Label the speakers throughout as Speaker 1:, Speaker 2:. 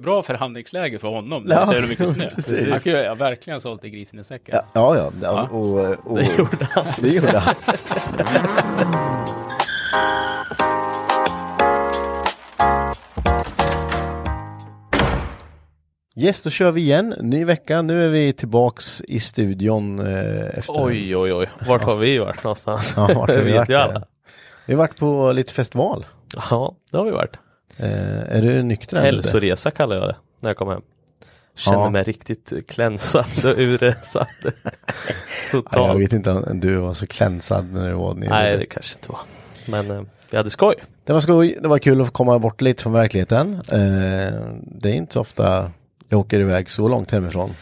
Speaker 1: Bra förhandlingsläge för honom.
Speaker 2: Ja,
Speaker 1: Ja, så är det mycket snö.
Speaker 2: precis.
Speaker 1: Han kunde ha verkligen sålt i grisen i säcken.
Speaker 2: Ja, ja, ja.
Speaker 1: Ja.
Speaker 2: Och, och, och,
Speaker 1: Det gjorde han.
Speaker 2: Det gjorde han. Yes, då kör vi igen. Ny vecka. Nu är vi tillbaks i studion eh, efter...
Speaker 3: Oj, oj, oj. Vart har vi varit någonstans?
Speaker 2: Ja, vart har
Speaker 3: det
Speaker 2: vi
Speaker 3: vet
Speaker 2: varit?
Speaker 3: ju alla.
Speaker 2: Vi har varit på lite festival.
Speaker 3: Ja, det har vi varit.
Speaker 2: Eh, är du nykter?
Speaker 3: Hälsoresa kallar jag det när jag kom hem. Kände
Speaker 2: Ja.
Speaker 3: mig riktigt klänsad och urrensad.
Speaker 2: Ja, jag
Speaker 3: Totalt.
Speaker 2: vet inte om du var så klänsad när du var nere.
Speaker 3: Nej, det kanske inte var. Men eh, vi hade skoj.
Speaker 2: Det var skoj. Det var kul att komma bort lite från verkligheten. Eh, det är inte så ofta jag åker iväg så långt hemifrån.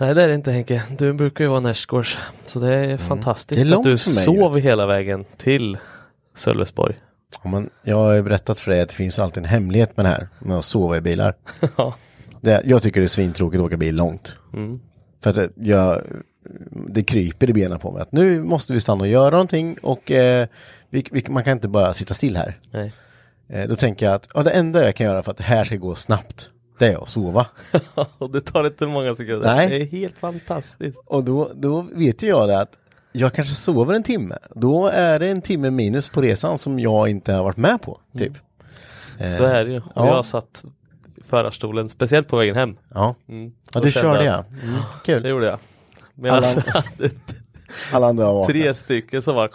Speaker 3: Nej, det är det inte Henke. Du brukar ju vara nästgårds. Så det är fantastiskt
Speaker 2: Mm. Det är
Speaker 3: att du sov hela vägen till Sölvesborg.
Speaker 2: Ja, men jag har ju berättat för dig att det finns alltid en hemlighet med det här med att sova i bilar. Det, jag tycker det är svintråkigt att åka bil långt.
Speaker 3: Mm.
Speaker 2: För att det- jag, det kryper i benen på mig att nu måste vi stanna och göra någonting och eh, vi, vi, man kan inte bara sitta still här.
Speaker 3: Nej.
Speaker 2: Eh, då tänker jag att ja, det enda jag kan göra för att det här ska gå snabbt, det är att sova.
Speaker 3: och det tar inte många sekunder.
Speaker 2: Nej.
Speaker 3: Det är helt fantastiskt.
Speaker 2: Och då, då vet jag det att jag kanske sover en timme. Då är det en timme minus på resan som jag inte har varit med på. Typ.
Speaker 3: Så är det ju. Och
Speaker 2: ja.
Speaker 3: jag satt i förarstolen, speciellt på vägen hem.
Speaker 2: Ja,
Speaker 3: Mm.
Speaker 2: ja det körde jag. Mm,
Speaker 3: Det
Speaker 2: kul.
Speaker 3: gjorde jag. Medan hade
Speaker 2: Alla andra vaknat.
Speaker 3: tre stycken som var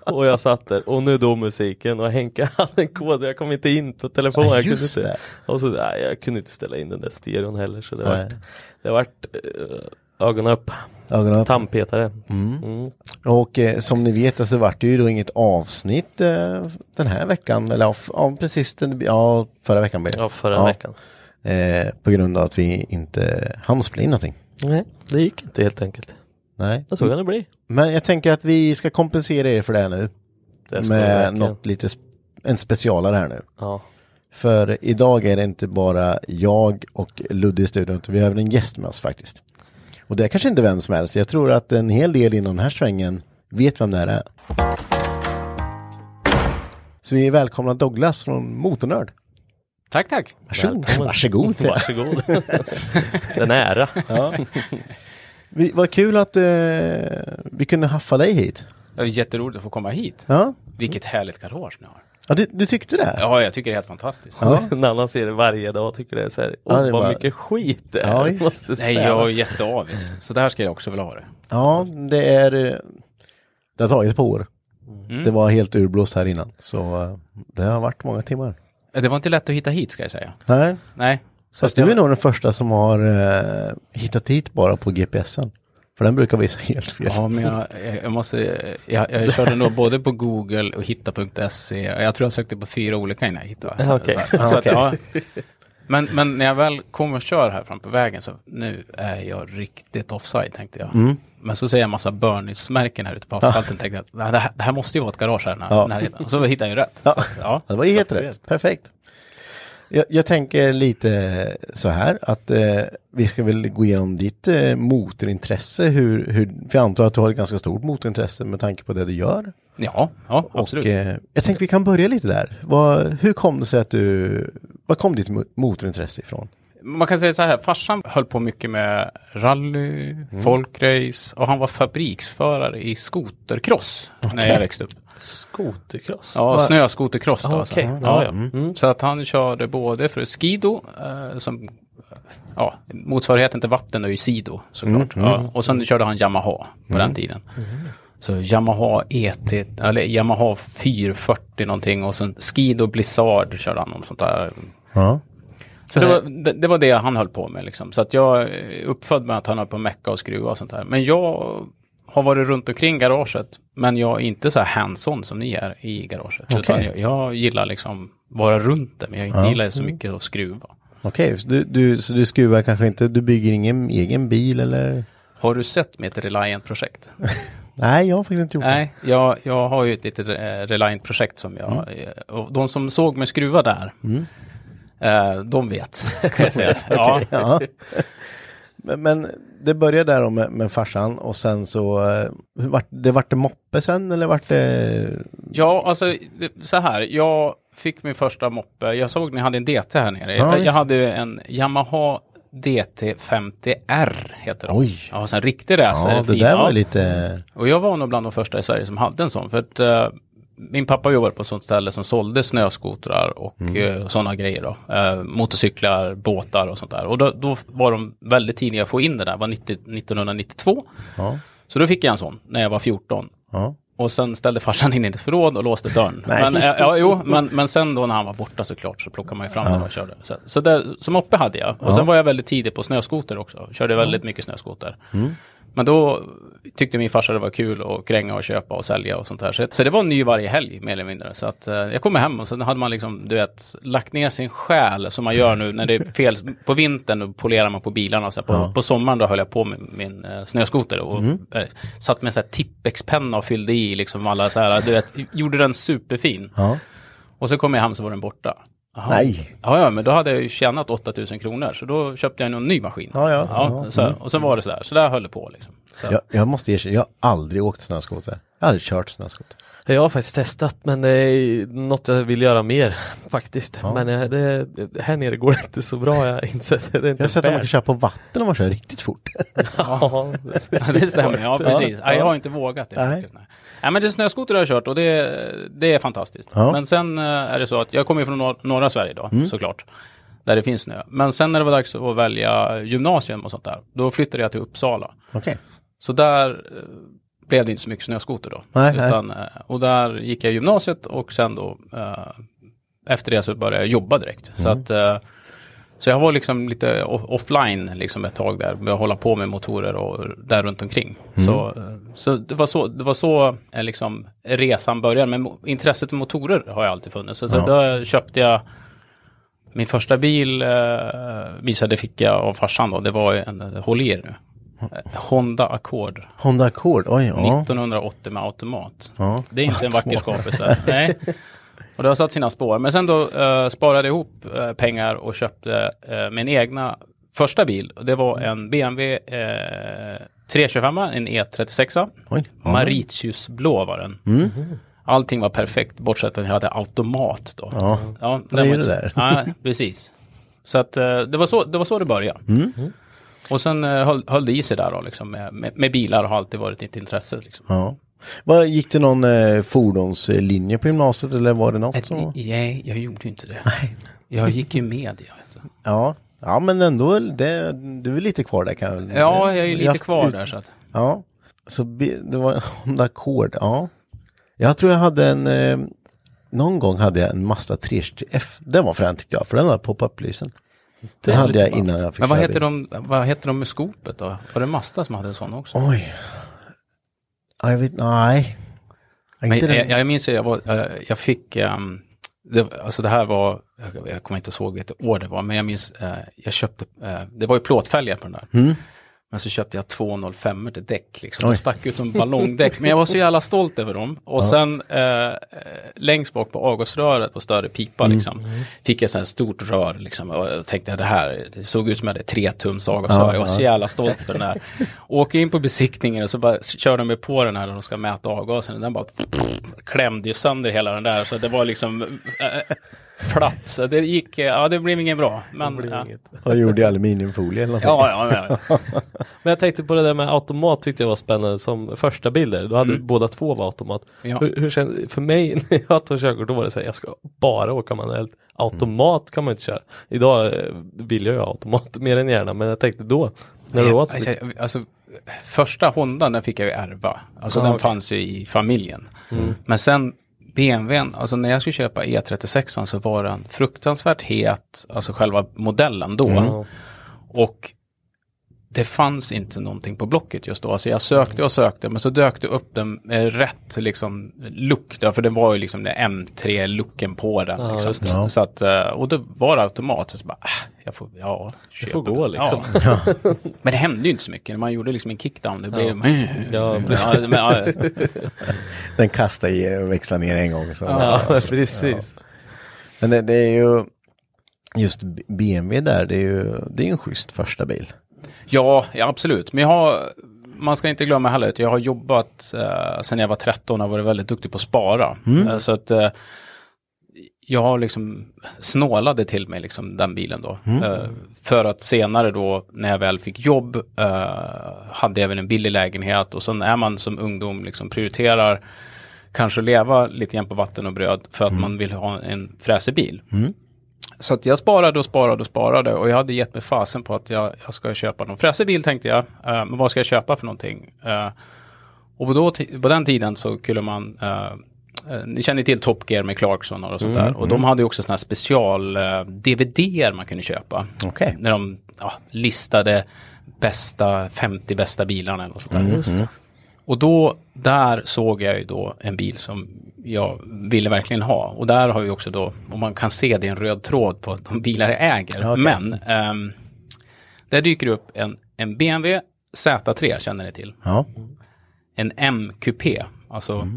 Speaker 3: Och jag satt där och nu då musiken och Henke hade en kod jag kom inte in på telefonen.
Speaker 2: Ja,
Speaker 3: jag kunde inte.
Speaker 2: det.
Speaker 3: Och så, nej, jag kunde inte ställa in den där stereon heller så det
Speaker 2: Nej.
Speaker 3: vart Det vart uh, ögonen upp.
Speaker 2: Ögonen.
Speaker 3: Tandpetare.
Speaker 2: Mm.
Speaker 3: Mm.
Speaker 2: Och eh, som ni vet så vart det ju då inget avsnitt eh, den här veckan. Eller ja, precis, den, ja förra veckan blev det.
Speaker 3: Ja, förra
Speaker 2: Ja.
Speaker 3: veckan.
Speaker 2: Eh, på grund av att vi inte hann spela in någonting.
Speaker 3: Nej, det gick inte helt enkelt.
Speaker 2: Nej.
Speaker 3: Men så kan det bli.
Speaker 2: Men jag tänker att vi ska kompensera er för det här nu.
Speaker 3: Det
Speaker 2: med något lite, en specialare här nu.
Speaker 3: Ja.
Speaker 2: För idag är det inte bara jag och Ludde i studion, utan vi har även en gäst med oss faktiskt. Och det är kanske inte vem som helst. Jag tror att en hel del inom den här svängen vet vem det här är. Så vi välkomnar Douglas från Motornörd.
Speaker 1: Tack, tack.
Speaker 2: Varsågod.
Speaker 3: Välkommen.
Speaker 2: Varsågod.
Speaker 3: Varsågod. det är en ära.
Speaker 2: Ja. Vi, vad kul att eh, vi kunde haffa dig hit.
Speaker 1: Det var jätteroligt att få komma hit.
Speaker 2: Ja,
Speaker 1: Vilket härligt garage ni har.
Speaker 2: Ja du, du tyckte det?
Speaker 1: Ja, jag tycker det är helt fantastiskt.
Speaker 2: Ja.
Speaker 3: När man ser det varje dag tycker det är så här,
Speaker 2: Ja, det är
Speaker 3: vad
Speaker 2: bara-
Speaker 3: mycket skit det är.
Speaker 2: Ja,
Speaker 3: måste
Speaker 1: Nej, jag är jätteavis. Så där ska jag också vilja ha det.
Speaker 2: Ja, det är... eh, Det har tagit ett par år.
Speaker 1: Mm.
Speaker 2: Det var helt urblåst här innan. Så eh, det har varit många timmar.
Speaker 1: Det var inte lätt att hitta hit ska jag säga.
Speaker 2: Nej,
Speaker 1: Nej. Så
Speaker 2: fast du är
Speaker 1: jag-
Speaker 2: nog den första som har eh, hittat hit bara på GPSen. För den brukar visa helt fel.
Speaker 1: Ja, men jag, jag, måste, jag, jag körde nog både på Google och hitta.se. Jag tror jag sökte på fyra olika innan jag hittade.
Speaker 3: Ja, okej.
Speaker 1: Så, så att, ja, Men, men när jag väl kom och kör här fram på vägen så nu är jag riktigt offside tänkte jag.
Speaker 2: Mm.
Speaker 1: Men så ser jag en massa Bernies-märken här ute på asfalten. Tänkte jag, "Nej, det, här, det här måste ju vara ett garage här. När,
Speaker 2: Ja.
Speaker 1: när, och så hittade jag ju rätt.
Speaker 2: Ja.
Speaker 1: Så, ja.
Speaker 2: Det var ju helt rätt. Perfekt. Jag, jag tänker lite så här att eh, vi ska väl gå igenom ditt eh, motorintresse. Hur, hur, för jag antar att du har ett ganska stort motorintresse med tanke på det du gör.
Speaker 1: ja, ja, absolut.
Speaker 2: Och eh, jag tänker vi kan börja lite där. Vad, hur kom det sig att du, var kom ditt mo- motorintresse ifrån?
Speaker 1: Man kan säga så här, farsan höll på mycket med rally,
Speaker 2: Mm.
Speaker 1: folkrace och han var fabriksförare i skotercross när jag växte upp.
Speaker 3: Skotercross?
Speaker 1: Ja, snöskotercross då.
Speaker 3: Ah,
Speaker 1: alltså.
Speaker 3: okej.
Speaker 1: Ja.
Speaker 3: Ja, ja. Mm.
Speaker 1: Så att han körde både för Skido, eh, som ja, motsvarigheten till vatten är ju Sido såklart.
Speaker 2: Mm,
Speaker 1: Ja, och sen körde han Yamaha på den tiden. Så Yamaha ET, eller Yamaha 440 någonting och sen Skido Blizzard körde han och sånt där.
Speaker 2: Ja.
Speaker 1: Så det var det, det var det han höll på med liksom. Så att jag är uppfödd med att han höll på att mecka och skruva och sånt där. Men jag har varit runt omkring garaget. Men jag är inte så här hands-on som ni är i garaget.
Speaker 2: Okej.
Speaker 1: Utan jag, jag gillar liksom vara runt det. Men jag inte
Speaker 2: Ja.
Speaker 1: gillar så mycket att skruva.
Speaker 2: Okej, så du, du, så du skruvar kanske inte, du bygger ingen egen bil eller?
Speaker 1: Har du sett mitt Reliant-projekt?
Speaker 2: Nej, jag har faktiskt inte gjort det.
Speaker 1: Nej, jag, jag har ju ett litet eh, Reliant-projekt som jag... eh, Och de som såg mig skruva där, eh, de vet. Kan jag säga. ja.
Speaker 2: Ja. Men, det började där då med, med farsan och sen så, eh, vart, det vart det moppe sen eller vart det?
Speaker 1: Ja, alltså så här. Jag fick min första moppe. Jag såg ni hade en DT här nere.
Speaker 2: Ja,
Speaker 1: jag, jag hade en Yamaha DT50R heter den.
Speaker 2: Oj.
Speaker 1: Ja, en riktig racer.
Speaker 2: Ja, det
Speaker 1: fin.
Speaker 2: där var
Speaker 1: Ja.
Speaker 2: lite,
Speaker 1: Och jag var nog bland de första i Sverige som hade en sån. För att eh, min pappa jobbade på ett sånt ställe som sålde snöskotrar och mm. sådana grejer då. Eh, motorcyklar, båtar och sånt där. Och då, då var de väldigt tidiga att få in det där. Det var 90, 1992.
Speaker 2: ja,
Speaker 1: Så då fick jag en sån när jag var 14.
Speaker 2: ja.
Speaker 1: Och sen ställde farsan in i ett förråd och låste dörren. Men, äh, ja, jo, men, men sen då när han var borta såklart så plockade man ju fram den och körde. Så, så det, som moppe hade jag. Och sen var jag väldigt tidig på snöskoter också. Körde väldigt mycket snöskoter. Men då tyckte min farsa det var kul att kränga och köpa och sälja och sånt där. Så, så det var en ny varje helg mer eller mindre. Så att eh, jag kom hem och sen hade man liksom, du vet, lagt ner sin själ som man gör nu när det är fel. På vintern då polerar man på bilarna och så här, på, på sommaren då höll jag på med min eh, snöskoter och eh, satt med en Tippex-penna och fyllde i liksom alla så här, du vet, gjorde den superfin.
Speaker 2: ja.
Speaker 1: Och så kom jag hem så var den borta. Jaha.
Speaker 2: Nej.
Speaker 1: Ja, ja, men då hade jag ju tjänat 8000 kronor så då köpte jag en ny maskin.
Speaker 2: Ja, ja, ja.
Speaker 1: så, och så var det så där, så där höll det på liksom. Så.
Speaker 2: Jag, jag måste erkänna, jag har aldrig åkt snöskoter. Jag har aldrig kört snöskoter.
Speaker 3: Jag har faktiskt testat men det är något jag vill göra mer faktiskt.
Speaker 2: Ja.
Speaker 3: Men eh, det, här nere går det inte så bra jag har insett. Det är inte
Speaker 2: Jag har sett att man kan köra på vatten om man kör riktigt fort.
Speaker 3: Ja,
Speaker 1: det stämmer, ja precis. Ja, jag har inte vågat det.
Speaker 2: Nej.
Speaker 1: faktiskt, Nej. Men det är snöskoter har jag kört och det, det är fantastiskt.
Speaker 2: Ja.
Speaker 1: Men sen eh, är det så att jag kommer från nor- norra Sverige då,
Speaker 2: Mm.
Speaker 1: såklart. Där det finns snö. Men sen när det var dags att välja gymnasium och sånt där, då flyttade jag till Uppsala.
Speaker 2: Okej.
Speaker 1: Så där eh, blev det inte så mycket snöskoter då.
Speaker 2: Nej, nej.
Speaker 1: Utan, eh, och där gick jag gymnasiet och sen då eh, efter det så började jag jobba direkt. Så
Speaker 2: Mm.
Speaker 1: att eh, så jag var liksom lite off- offline liksom ett tag där att hålla på med motorer och där runt omkring.
Speaker 2: Mm.
Speaker 1: Så, så det var så, det var så liksom resan började. Men intresset för motorer har jag alltid funnits. Så, så då köpte jag min första bil, eh, visade fick jag av farsan då. Det var en, håll i er nu. Eh, Honda Accord.
Speaker 2: Honda Accord, oj ja.
Speaker 1: 1980 med automat.
Speaker 2: Ja.
Speaker 1: Det är inte en vacker skapelse. Nej. Och det har satt sina spår. Men sen då eh, sparade jag ihop eh, pengar och köpte eh, min egna första bil. Och Det var en BMW eh, 325, en E36.
Speaker 2: Oj. Ja.
Speaker 1: Mauritiusblå var den. Allting var perfekt, bortsett från att jag hade automat då.
Speaker 2: Ja.
Speaker 1: ja
Speaker 2: det
Speaker 1: var
Speaker 2: det där.
Speaker 1: Ja, precis. Så att eh, det var så det, var så det började.
Speaker 2: Mm.
Speaker 1: Och sen eh, höll, höll det i sig där då, liksom, med, med, med bilar har alltid varit ett intresse. Liksom.
Speaker 2: Ja. Vad, gick det någon eh, fordonslinje på gymnasiet eller var det något
Speaker 1: Ett,
Speaker 2: så?
Speaker 1: nej, jag gjorde inte det. Jag gick ju. Vet du.
Speaker 2: Ja. Ja men ändå, det, du är lite kvar där kan jag
Speaker 1: Ja, jag är lite
Speaker 2: haft
Speaker 1: kvar
Speaker 2: ut-
Speaker 1: där. Så att,
Speaker 2: Ja. Så det var Honda Accord, ja. Jag tror jag hade en, eh, någon gång hade jag en Mazda 320F. Den var frän tyckte jag, för den hade pop-up-lysen.
Speaker 3: Är
Speaker 2: hade jag innan jag fick
Speaker 1: men vad heter, de, vad heter de med skopet då? Var det Mazda som hade en sån också?
Speaker 2: Oj. Ja, Jag vet, nej.
Speaker 1: Men jag, jag minns ju, jag, var, jag fick, ehm, det, alltså det här var, jag, jag kommer inte ihåg vilket år det var, men jag minns, eh, jag köpte, eh, det var ju plåtfälgar på den där. Men så köpte jag 205 till däck, liksom. Det stack ut som ballongdäck. Men jag var så jävla stolt över dem. Och sen eh, längst bak på avgasröret på större pipa, liksom, fick jag så här stort rör, liksom. Och tänkte att det här, det såg ut som att jag hade tre tums avgasrör. jag var så jävla stolt för den här. Åker in på besiktningen och så bara kör de mig på den här när de ska mäta avgasen. Den bara klämde ju sönder hela den där. Så det var liksom eh, platt. Så det gick, eh, ja det blev inget bra. Men,
Speaker 3: blir
Speaker 1: ja.
Speaker 3: inget.
Speaker 2: Och gjorde i aluminiumfolie eller något.
Speaker 1: Ja, ja, ja.
Speaker 3: Men jag tänkte på det där med automat tyckte jag var spännande som första bilder. Då hade båda två var automat.
Speaker 1: Ja.
Speaker 3: Hur, hur känns, för mig när jag tog körkort då var det så här, jag ska bara åka manuellt. Automat kan man inte köra. Idag eh, vill jag ju automat mer än gärna men jag tänkte då när det var så
Speaker 1: alltså, alltså, första Honda den fick jag ju ärva. Alltså den fanns ju i familjen. Men sen BMWn, alltså när jag skulle köpa E36 så var den fruktansvärt het, alltså själva modellen då. Och det fanns inte någonting på Blocket just då. Alltså jag sökte och sökte men så dök det upp den med rätt liksom look då, för det var ju liksom det M3-looken på den.
Speaker 3: Ja,
Speaker 1: liksom.
Speaker 3: det.
Speaker 1: Så att, eh, och då var det automatiskt bara, äh, jag får, ja,
Speaker 3: Det får gå
Speaker 1: den.
Speaker 3: liksom.
Speaker 1: Ja. Men det hände ju inte så mycket. När man gjorde liksom en kickdown, det blev
Speaker 3: Ja,
Speaker 1: ja, men, ja,
Speaker 2: Den kastade i och växlade ner en gång. Så.
Speaker 3: Ja, precis.
Speaker 2: Men det, det är ju just BMW där, det är ju det är en schysst första bil.
Speaker 1: Ja, ja, absolut. Men jag har, man ska inte glömma heller att jag har jobbat eh, sedan jag var 13 och varit väldigt duktig på att spara. Eh, så att eh, jag har liksom snålade till mig liksom den bilen då. Eh, för att senare då när jag väl fick jobb eh, hade jag även en billig lägenhet och sen är man som ungdom liksom prioriterar kanske leva lite grann på vatten och bröd för att man vill ha en fräsig bil. Så att jag sparade och sparade och sparade och jag hade gett mig fasen på att jag, jag ska köpa någon fräsig bil tänkte jag. Eh, men vad ska jag köpa för någonting? Eh, och på, då, på den tiden så kunde man, eh, eh, ni känner till Top Gear med Clarkson och sånt där. Och de hade ju också sådana här special eh, DVD man kunde köpa.
Speaker 2: Okej.
Speaker 1: När de ja, listade bästa 50 bästa bilarna eller sånt där. Och då, där såg jag ju då en bil som jag ville verkligen ha. Och där har vi också då, och man kan se det i en röd tråd på de bilar jag äger.
Speaker 2: Okej.
Speaker 1: Men, ehm, där dyker det upp en, en BMW Z3, känner ni till?
Speaker 2: Ja.
Speaker 1: En M-kupé, alltså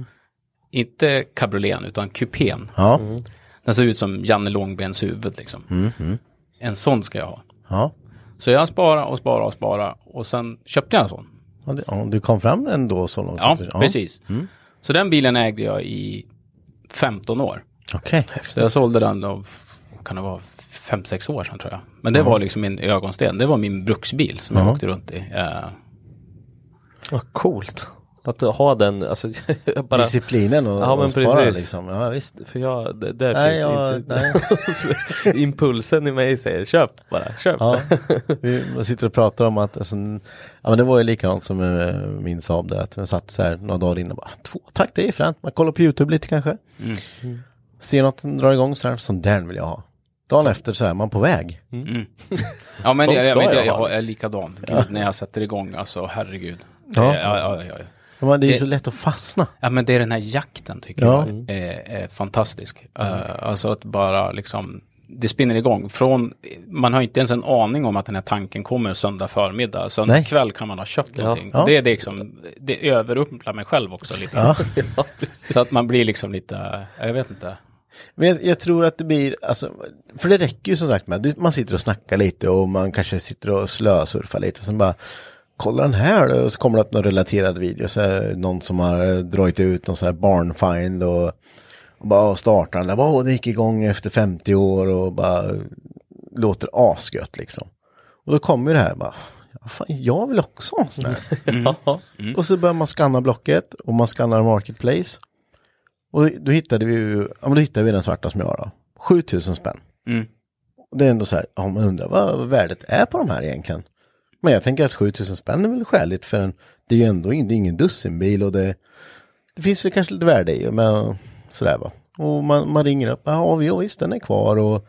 Speaker 1: inte cabrioleten utan kupén.
Speaker 2: Ja.
Speaker 1: Den ser ut som Janne Långbens huvud liksom. En sån ska jag ha.
Speaker 2: Ja.
Speaker 1: Så jag sparade och sparade och sparade och sen köpte jag en sån.
Speaker 2: Ja, det, ja, du kom fram ändå så långt.
Speaker 1: Ja,
Speaker 2: du-
Speaker 1: precis. Så den bilen ägde jag i 15 år.
Speaker 2: Okej.
Speaker 1: Så jag sålde den då, kan det vara 5-6 år sedan tror jag. Men det var liksom min ögonsten. Det var min bruksbil som jag åkte runt i. Eh,
Speaker 3: Vad coolt. Att ha den, alltså jag bara,
Speaker 2: Disciplinen och,
Speaker 3: Ja, men
Speaker 2: och spara
Speaker 3: precis.
Speaker 2: liksom. Ja, visst.
Speaker 3: för jag, det, där
Speaker 2: Nej,
Speaker 3: finns
Speaker 2: jag-
Speaker 3: inte, impulsen i mig säger köp bara, köp.
Speaker 2: Ja, vi man sitter och pratar om att alltså, ja, men det var ju likadant som med min Saab där, att vi satt så här några dagar innan och bara två tack det är fränt. Man kollar på YouTube lite kanske. Ser något drar igång så här, sån där vill jag ha. Dagen efter så är man på väg.
Speaker 1: ja men jag, jag,
Speaker 3: jag
Speaker 1: jag, jag, är likadan. Gud, när jag sätter igång, alltså herregud.
Speaker 2: Ja.
Speaker 1: Det, ja, ja, ja, ja.
Speaker 2: Ja, det är ju
Speaker 1: Det-
Speaker 2: så lätt att fastna.
Speaker 1: Ja men det är den här jakten tycker
Speaker 2: Ja.
Speaker 1: jag är, är fantastisk. Eh, alltså att bara liksom, det spinner igång. Från, man har inte ens en aning om att den här tanken kommer söndag förmiddag. Söndag
Speaker 2: Nej.
Speaker 1: kväll kan man ha köpt någonting.
Speaker 2: Ja.
Speaker 1: Det är det liksom, det överrumplar mig själv också lite.
Speaker 2: Ja.
Speaker 3: Ja.
Speaker 1: Så att man blir liksom lite, jag vet inte.
Speaker 2: Men jag, jag tror att det blir, alltså, för det räcker ju som sagt med, du- man sitter och snackar lite och man kanske sitter och slösurfar lite. Så bara, kolla den här då, och så kommer det upp någon relaterad video. Så är det någon som har dragit ut någon sån här barnfind och, och bara startar den där, bara, det gick igång efter 50 år och bara låter asgött liksom. Och då kommer det här, bara, fan, jag vill också ha en sån här.
Speaker 3: Ja.
Speaker 2: Och så börjar man scanna blocket och man scannar marketplace. Och då hittade vi ju, ja men då hittade vi den svarta som jag har då. 7000 spänn.
Speaker 1: Mm.
Speaker 2: Och det är ändå så här, ja man undrar vad värdet är på de här egentligen. Men jag tänker att 7000 spänn är väl skäligt för en, det är ju ändå ingen, ingen dussinbil och det, det finns väl kanske lite värde i men sådär va. Och man, man ringer upp, ja ja, visst den är kvar och,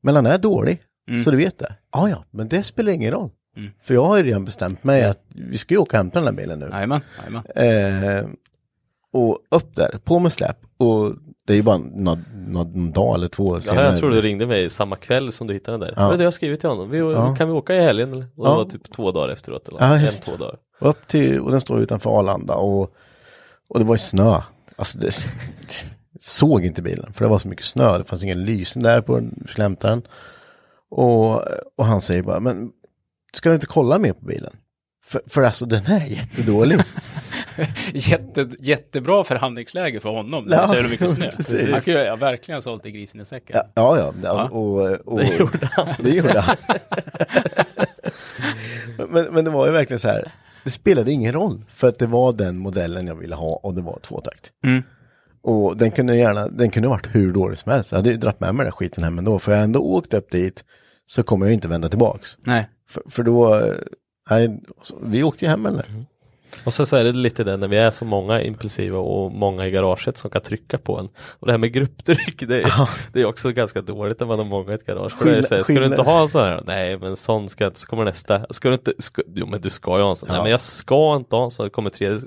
Speaker 2: men den är dålig. Så du vet det. Ja ja, men det spelar ingen roll. För jag har ju redan bestämt mig att vi ska ju åka och hämta den här bilen nu.
Speaker 1: Jajamän, jajamän.
Speaker 2: Eh, och upp där, på med släp. Och det är ju bara någon, någon dag eller två
Speaker 3: Ja,
Speaker 2: senare.
Speaker 3: jag tror du ringde mig samma kväll som du hittade den där.
Speaker 2: Ja.
Speaker 3: Ja. Det det jag skrivit till honom. Vi,
Speaker 2: Ja.
Speaker 3: Kan vi åka i helgen? eller? Och det
Speaker 2: Ja.
Speaker 3: var typ två dagar efteråt. Eller?
Speaker 2: Ja,
Speaker 3: en,
Speaker 2: just.
Speaker 3: två dagar.
Speaker 2: Och upp till, och den står utanför Arlanda och, och det var ju snö. Alltså det såg inte bilen för det var så mycket snö. Det fanns ingen lysen där på den. Och, och han säger bara, men ska du inte kolla mer på bilen? För, för alltså den här är jättedålig.
Speaker 1: Jätte, jättebra förhandlingsläge för honom.
Speaker 2: Ja,
Speaker 1: det så är det mycket snö.
Speaker 2: precis.
Speaker 1: Han kunde verkligen ha sålt i grisen i säcken.
Speaker 2: Ja, ja, ja.
Speaker 1: Ja.
Speaker 2: Och, och,
Speaker 3: Det gjorde han.
Speaker 2: Det gjorde han. men, men det var ju verkligen så här, det spelade ingen roll. För att det var den modellen jag ville ha och det var tvåtakt.
Speaker 1: Mm.
Speaker 2: Och den kunde gärna, den kunde varit hur dålig som helst. Jag hade ju dratt med mig den skiten hem ändå. För jag ändå åkt upp dit så kommer jag inte vända tillbaks.
Speaker 1: Nej.
Speaker 2: För, för då, eh, nej, vi åkte ju hem eller?
Speaker 3: Och sen så är det lite det när vi är så många impulsiva och många i garaget som kan trycka på en. Och det här med grupptryck, det är, det är också ganska dåligt när man har många i ett garage. För det är ska du inte ha en sån här? Nej men sån ska jag inte, så kommer nästa. Ska du inte, ska, jo men du ska ju ha en sån. Nej
Speaker 2: Ja.
Speaker 3: men jag ska inte ha en sån, kommer tredje.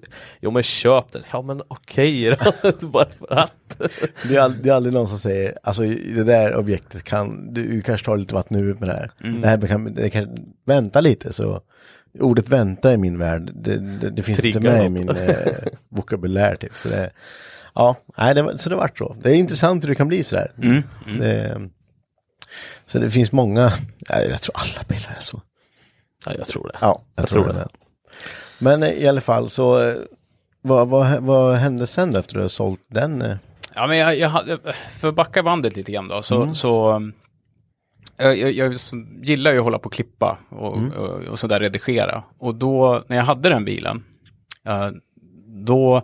Speaker 3: Jo men köp den. Ja men okej då. Bara för att.
Speaker 2: Det är, all, det är aldrig någon som säger, alltså det där objektet kan, du kanske tar lite vatten ur med det här. Det här kan, det kan, vänta lite så. Ordet vänta i min värld, det, det, det finns inte
Speaker 3: Triggar
Speaker 2: med i
Speaker 3: något.
Speaker 2: min eh, vokabulär typ. Så det, ja, nej, det, så det vart så. Det är intressant hur det kan bli sådär.
Speaker 1: Mm.
Speaker 2: Det, så det finns många, jag tror alla bilar är så.
Speaker 3: Ja jag tror det.
Speaker 2: Ja, jag,
Speaker 3: Jag
Speaker 2: tror,
Speaker 3: tror
Speaker 2: det. Men eh, i alla fall så, eh, vad, vad, vad hände sen då efter att du har sålt den? eh?
Speaker 1: Ja, men jag, jag hade, för att backa bandet lite grann då, så, så um, jag, jag, gillar ju att hålla på och klippa och, och, och sådär redigera. Och då, när jag hade den bilen, då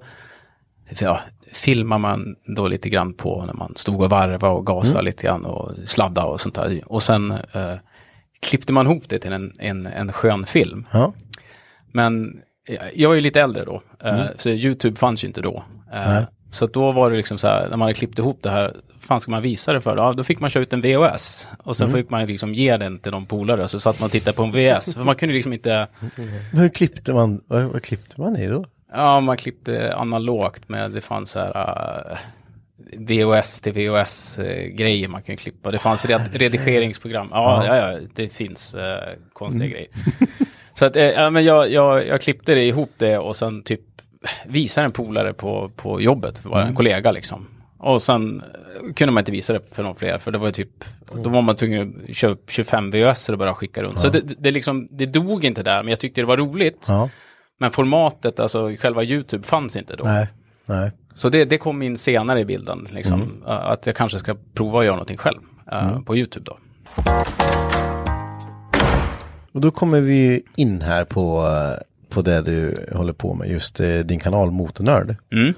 Speaker 1: ja, filmar man då lite grann på när man stod och varvade och gasade lite grann och sladda och sånt där. Och sen eh, klippte man ihop det till en, en, en skön film.
Speaker 2: Ja,
Speaker 1: Men jag- var ju lite äldre då, eh, så YouTube fanns ju inte då. Eh. Så då var det liksom så här, när man hade klippt ihop det här, fan ska man visa det för? Ja, då fick man köra ut en VHS. Och sen fick man liksom ge den till de polare, så satt man och tittade på en VHS. för man kunde liksom inte,
Speaker 2: Men hur klippte man, vad, klippte man i då?
Speaker 1: ja man klippte analogt med, det fanns så här uh, VHS till VHS eh, grejer man kunde klippa. Det fanns red, redigeringsprogram. Ja, ja. Ja, det finns eh, konstiga grejer. Så att, eh, ja, men jag, jag, jag klippte det ihop det och sen typ visade en polare på, på jobbet, var en kollega liksom. Och sen eh, kunde man inte visa det för någon fler, för det var typ, då var man tvungen att köpa 25 VHS och bara skicka runt. Så det, det, liksom, det dog inte där, men jag tyckte det var roligt.
Speaker 2: Ja,
Speaker 1: Men formatet, alltså själva YouTube fanns inte då.
Speaker 2: nej, nej.
Speaker 1: Så det, det kom in senare i bilden, liksom, att jag kanske ska prova att göra någonting själv eh, på YouTube då.
Speaker 2: Och då kommer vi in här på, eh, på det du håller på med, just eh, din kanal Motornörd.
Speaker 1: Mm.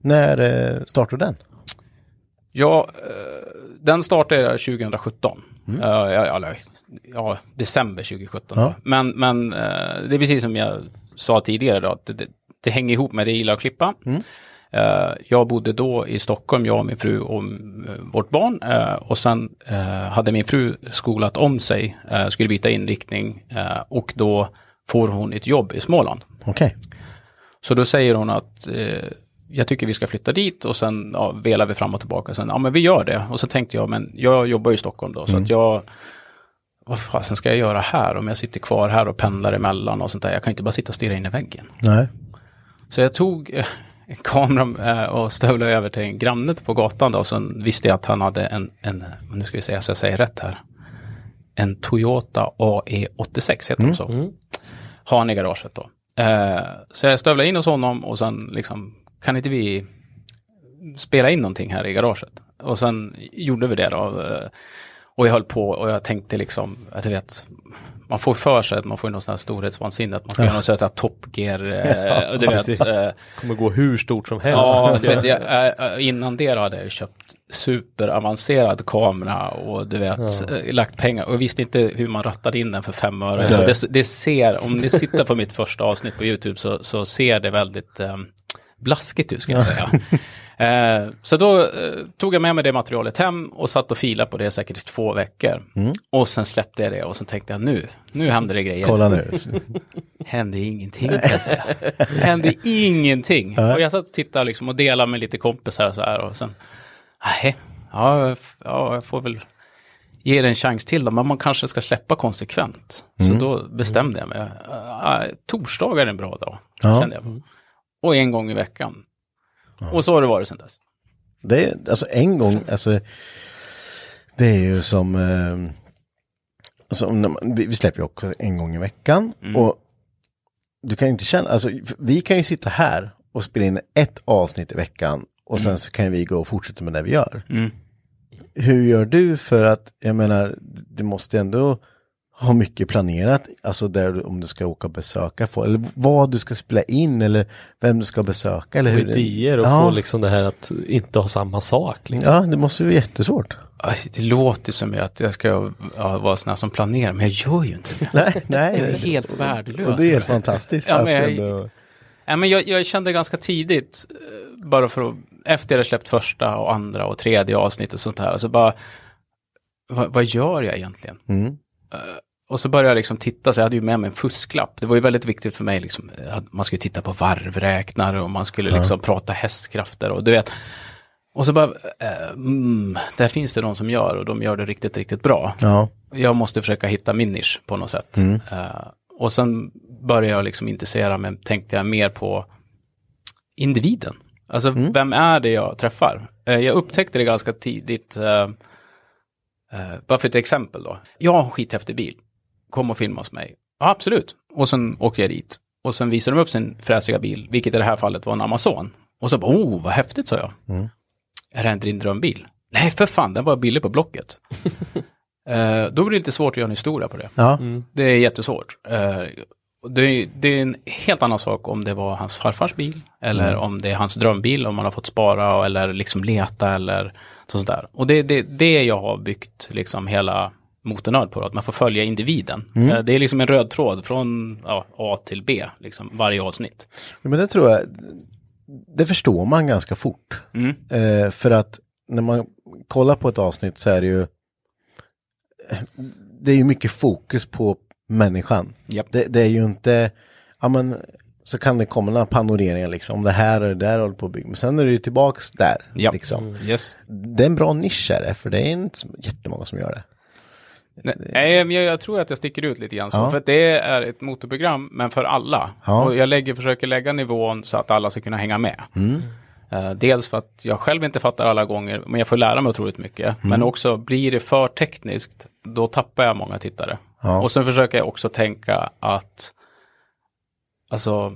Speaker 2: När eh, startade den?
Speaker 1: Ja, eh, den startade jag 2017. Eh, ja, eller, ja, december 2017.
Speaker 2: Ja.
Speaker 1: Men, men eh, det är precis som jag sa tidigare då, att det, det, hänger ihop med det jag gillar att klippa. Eh, jag bodde då i Stockholm, jag och min fru och vårt barn. och sen hade min fru skolat om sig, skulle byta inriktning och då får hon ett jobb i Småland.
Speaker 2: Okej.
Speaker 1: Så då säger hon att jag tycker vi ska flytta dit och sen ja, velar vi fram och tillbaka. Sen, ja men vi gör det. Och så tänkte jag, men jag jobbar ju i Stockholm då, så att jag, vad fasen ska jag göra här om jag sitter kvar här och pendlar emellan och sånt där. Jag kan inte bara sitta och stirra in i väggen.
Speaker 2: Nej.
Speaker 1: Så jag tog eh, en kamera eh, och stövlade över till en granne på gatan då, och sen visste jag att han hade en, en nu ska vi se så jag säger rätt här, en Toyota AE86 heter de så. Har han i garaget då. Eh, så jag stövlade in hos honom och sen liksom, kan inte vi spela in någonting här i garaget? Och sen gjorde vi det då. eh, Och jag höll på och jag tänkte liksom, att du vet, man får för sig att man får någon sån här storhetsvansinne, att man ska göra något sånt här Top Gear, eh, och du vet, eh,
Speaker 3: Kommer gå hur stort som helst.
Speaker 1: Ja, du vet, jag, äh, innan det hade jag köpt superavancerad kamera och du vet, äh, lagt pengar och visste inte hur man rattade in den för fem öre. Så det, det ser, om ni sitter på mitt första avsnitt på YouTube så, så ser det väldigt blaskigt ut ska jag säga. Eh, så då eh, tog jag med mig det materialet hem och satt och filade på det säkert i två veckor. Och sen släppte jag det och sen tänkte jag nu, nu händer det grejer.
Speaker 2: Kolla nu.
Speaker 1: Hände ingenting kan jag säga. Hände ingenting. Och jag satt och tittade liksom och delade med lite kompisar och så här. Och sen Nej, ja, ja, jag får väl ge det en chans till då, men man kanske ska släppa konsekvent.
Speaker 2: Mm.
Speaker 1: Så då bestämde jag mig. Uh, torsdagar är en bra dag,
Speaker 2: Ja.
Speaker 1: kände jag. Och en gång i veckan. Och så har det varit sedan dess.
Speaker 2: Det är, alltså en gång, alltså det är ju som, eh, alltså, man, vi, vi släpper ju också en gång i veckan och du kan ju inte känna, alltså vi kan ju sitta här och spela in ett avsnitt i veckan och sen så kan vi gå och fortsätta med det vi gör.
Speaker 1: Mm.
Speaker 2: Hur gör du för att, jag menar, det måste ändå ha mycket planerat, alltså där du, om du ska åka och besöka folk, eller vad du ska spela in eller vem du ska besöka eller
Speaker 3: Och
Speaker 2: hur.
Speaker 3: idéer och
Speaker 2: ja.
Speaker 3: få liksom det här att inte ha samma sak. Liksom.
Speaker 2: Ja, det måste ju vara jättesvårt.
Speaker 1: Det låter som att jag ska ja, vara sån här som planerar, men jag gör ju inte det.
Speaker 2: Nej, nej.
Speaker 1: Jag är helt värdelös.
Speaker 2: Och det är helt fantastiskt.
Speaker 1: Ja, men jag-
Speaker 2: ändå...
Speaker 1: Ja, men jag, jag kände ganska tidigt, eh, bara för att, efter jag hade släppt första och andra och tredje avsnittet och sånt här, så bara, vad, vad gör jag egentligen?
Speaker 2: Mm.
Speaker 1: Eh, och så började jag liksom titta, så jag hade ju med mig en fusklapp. Det var ju väldigt viktigt för mig, liksom, att man skulle titta på varvräknare och man skulle liksom prata hästkrafter och du vet. Och så bara, eh, mm, där finns det någon som gör och de gör det riktigt, riktigt bra
Speaker 2: Ja,
Speaker 1: jag måste försöka hitta min nisch på något sätt. Eh, och sen började jag liksom intressera mig, tänkte jag mer på individen. Alltså vem är det jag träffar? Eh, jag upptäckte det ganska tidigt, eh, eh, bara för ett exempel då. Jag har en skithäftig bil, kom och filma hos mig. Ja, absolut. Och sen åker jag dit. Och sen visar de upp sin fräsiga bil, vilket i det här fallet var en Amazon. Och så bara, oh, vad häftigt, sa jag. Är det inte din drömbil? Nej, för fan, den var billig på Blocket. Eh, då blir det lite svårt att göra en historia på det.
Speaker 2: ja,
Speaker 1: Det är jättesvårt. Eh, det, är, det är en helt annan sak om det var hans farfars bil eller om det är hans drömbil, om man har fått spara eller liksom leta eller sånt där. Och det är det, det jag har byggt liksom hela motornörd på, då, att man får följa individen. Eh, det är liksom en röd tråd från ja, A till B, liksom varje avsnitt.
Speaker 2: men det tror jag, det förstår man ganska fort.
Speaker 1: Mm.
Speaker 2: Eh, för att när man kollar på ett avsnitt så är det ju, det är ju mycket fokus på människan.
Speaker 1: Japp.
Speaker 2: Det, det är ju inte, ja men, så kan det komma några panoreringar liksom, det här och det där håller på att bygga. Men sen är det ju tillbaks där.
Speaker 1: Ja.
Speaker 2: Liksom.
Speaker 1: Yes.
Speaker 2: Det är en bra nisch är det, för det är inte jättemånga som gör det.
Speaker 1: Nej, men jag, jag tror att jag sticker ut lite grann så.
Speaker 2: Ja.
Speaker 1: För det är ett motorprogram, men för alla.
Speaker 2: Ja.
Speaker 1: Och jag lägger, försöker lägga nivån så att alla ska kunna hänga med.
Speaker 2: Mm.
Speaker 1: Eh, dels för att jag själv inte fattar alla gånger, men jag får lära mig otroligt mycket.
Speaker 2: Mm.
Speaker 1: Men också, blir det för tekniskt, då tappar jag många tittare.
Speaker 2: Ja.
Speaker 1: Och sen försöker jag också tänka att, alltså,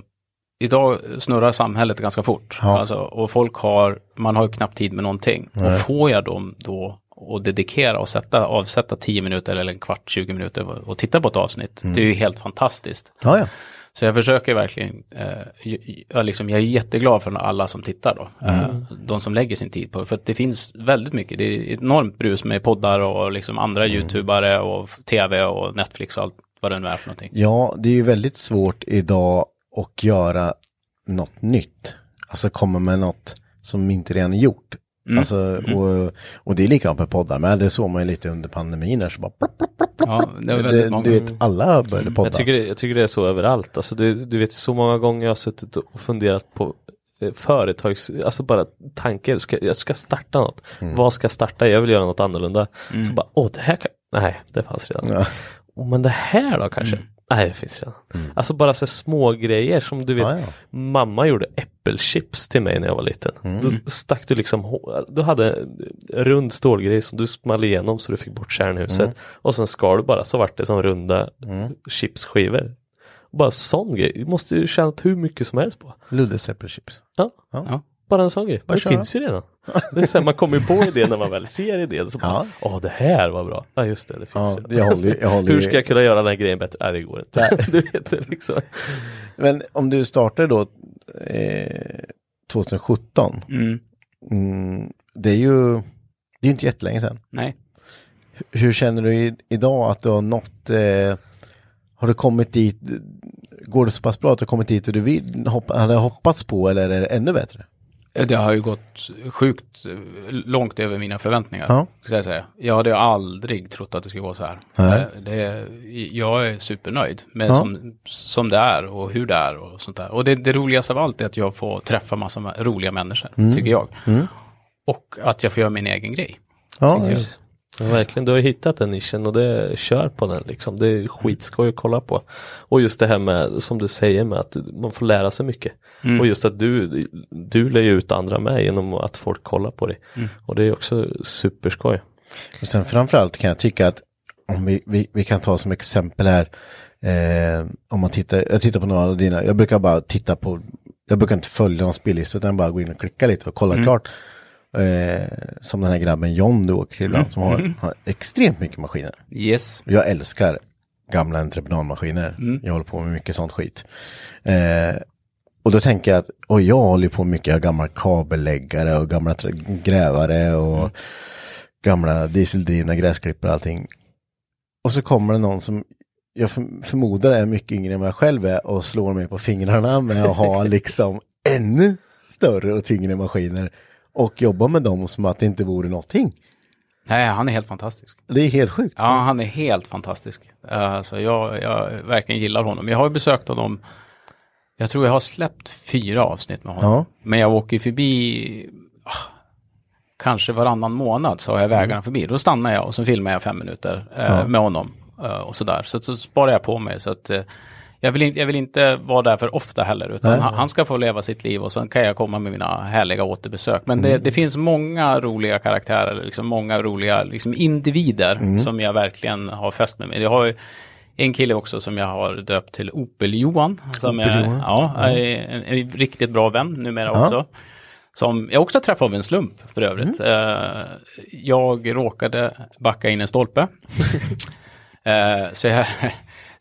Speaker 1: idag snurrar samhället ganska fort.
Speaker 2: Ja.
Speaker 1: Alltså, och folk har, man har ju knappt tid med någonting. Och får jag dem då och dedikera och sätta, avsätta 10 minuter eller en kvart, 20 minuter och titta på ett avsnitt.
Speaker 2: Mm.
Speaker 1: Det är ju helt fantastiskt.
Speaker 2: Ja, ja.
Speaker 1: Så jag försöker verkligen, eh, jag, liksom, jag är jätteglad för alla som tittar då. Eh, de som lägger sin tid på det. För att det finns väldigt mycket, det är enormt brus med poddar och liksom andra youtubare och tv och Netflix och allt vad det nu är för någonting.
Speaker 2: Ja, det är ju väldigt svårt idag att göra något nytt. Alltså komma med något som inte redan är gjort.
Speaker 1: Mm.
Speaker 2: Alltså, och, och det är likadant med poddar, men det såg man ju lite under pandemin där så bara plopp, plopp, plopp.
Speaker 1: Ja, det
Speaker 2: Det,
Speaker 1: många.
Speaker 2: du vet, alla började podda.
Speaker 3: Jag tycker, det, jag tycker det är så överallt. Alltså du, du vet så många gånger jag har suttit och funderat på eh, företags, alltså bara tanker, ska, jag ska starta något.
Speaker 2: Mm.
Speaker 3: Vad ska jag starta? Jag vill göra något annorlunda. Så bara, åh det här kan, nej det fanns redan.
Speaker 2: Ja.
Speaker 3: Oh, men det här då kanske? Nej det finns redan. Alltså bara så små grejer som du vet,
Speaker 2: Ja, ja.
Speaker 3: mamma gjorde äppelchips till mig när jag var liten. Då stack du liksom, du hade en rund stålgrej som du small igenom så du fick bort kärnhuset. Och sen skar du bara så vart det som runda chipsskivor. Bara sån grej, du måste ju tjänat hur mycket som helst på.
Speaker 2: Luddes äppelchips.
Speaker 3: Ja.
Speaker 1: Ja.
Speaker 3: Bara en sån grej,
Speaker 2: Bara
Speaker 3: det
Speaker 2: köra.
Speaker 3: finns ju redan. Det är så här, man kommer ju på idén när man väl ser idén. Så bara,
Speaker 2: Ja.
Speaker 3: åh det här var bra. Ja just det, det finns
Speaker 2: Ja,
Speaker 3: redan.
Speaker 2: jag håller, jag håller
Speaker 3: Hur
Speaker 2: ju-
Speaker 3: ska jag kunna göra den här grejen bättre? Nej det går inte. du vet liksom.
Speaker 2: Men om du startade då eh, 2017,
Speaker 1: Mm.
Speaker 2: mm, det är ju, det är ju inte jättelänge sedan.
Speaker 1: Nej.
Speaker 2: Hur känner du i, idag att du har nått, eh, har du kommit dit, går det så pass bra att du har kommit dit och du vill, hopp, hade hoppats på eller är det ännu bättre?
Speaker 1: Det har ju gått sjukt långt över mina förväntningar.
Speaker 2: Ja.
Speaker 1: Ska jag, säga. jag hade aldrig trott att det skulle gå så här.
Speaker 2: Nej.
Speaker 1: Eh, Det, jag är supernöjd med
Speaker 2: Ja.
Speaker 1: som, som det är och hur det är och sånt där. Och det, det roligaste av allt är att jag får träffa massa ma- roliga människor,
Speaker 2: Mm.
Speaker 1: tycker jag. och att jag får göra min egen grej.
Speaker 2: Ja.
Speaker 3: Ja, verkligen, du har hittat den nischen och det kör på den liksom. Det är skitskoj att kolla på. Och just det här med, som du säger, med att man får lära sig mycket. Och just att du, du lär ut andra med genom att folk kollar på dig. Och det är också superskoj.
Speaker 2: Och sen framförallt kan jag tycka att om vi, vi, vi kan ta som exempel här. Eh, om man tittar, jag tittar på några av dina, jag brukar bara titta på, jag brukar inte följa någon spellista utan bara gå in och klicka lite och kolla klart. Eh, som den här grabben John du åker till ibland som har, har extremt mycket maskiner.
Speaker 1: Yes.
Speaker 2: Jag älskar gamla entreprenadmaskiner. Jag håller på med mycket sånt skit. Eh, och då tänker jag att, och jag håller på mycket, har gamla kabelläggare och gamla grävare och gamla dieseldrivna gräsklippare och allting. Och så kommer det någon som jag för- förmodar är mycket yngre än vad jag själv är och slår mig på fingrarna med att ha liksom ännu större och tyngre maskiner och jobba med dem som att det inte vore någonting.
Speaker 1: Nej, han är helt fantastisk.
Speaker 2: Det är helt sjukt.
Speaker 1: Ja, han är helt fantastisk. Alltså, jag, jag verkligen gillar honom. Jag har besökt honom. Jag tror jag har släppt fyra avsnitt med honom.
Speaker 2: Ja.
Speaker 1: Men jag åker förbi ah, kanske varannan månad så har jag vägarna förbi. Då stannar jag och så filmar jag fem minuter eh, med honom eh, och sådär. Så, så sparar jag på mig. Så att, eh, jag, vill inte, jag vill inte vara där för ofta heller. Utan
Speaker 2: Nej.
Speaker 1: han, ska få leva sitt liv och sen kan jag komma med mina härliga återbesök. Men det, det finns många roliga karaktärer, liksom många roliga liksom individer som jag verkligen har fäst mig med. Jag har en kille också som jag har döpt till Opel-Johan. Som är,
Speaker 2: Opel-Johan.
Speaker 1: ja, är en, en riktigt bra vän numera
Speaker 2: Ja.
Speaker 1: också. Som jag också träffade av en slump för övrigt. Eh, jag råkade backa in en stolpe. Eh, så, jag,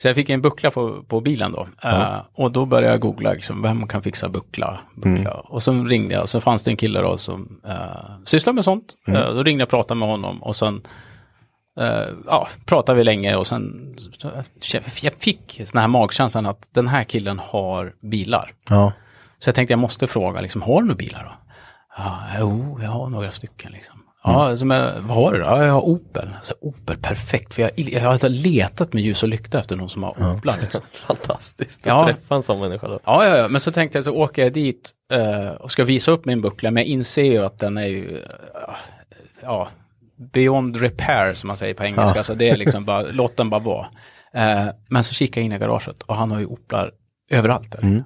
Speaker 1: så jag fick en buckla på, på bilen då. Eh, och då började jag googla, liksom, vem kan fixa buckla? buckla? Och så ringde jag, så fanns det en kille då som uh, sysslar med sånt. Eh, då ringde jag och pratade med honom och sen ja, pratade vi länge och sen jag fick sån här magkänslan att den här killen har bilar.
Speaker 2: Ja.
Speaker 1: Så jag tänkte jag måste fråga, liksom, har du några bilar då? Ja, jo, jag har några stycken liksom. Ja, som jag, vad har du då? Ja, jag har Opel. Så, Opel, perfekt. För jag, jag har letat med ljus och lykta efter någon som har Oplar. Liksom.
Speaker 3: Fantastiskt att
Speaker 1: Ja.
Speaker 3: träffa en sån människa. Då.
Speaker 1: Ja, ja, ja, men så tänkte jag så åker jag dit eh, och ska visa upp min buckla, men jag inser ju att den är ju, eh, ja, beyond repair som man säger på engelska.
Speaker 2: Ja.
Speaker 1: Så det är liksom bara, låt den bara vara. Eh, men så kikar jag in i garaget och han har ju Oplar överallt. Där.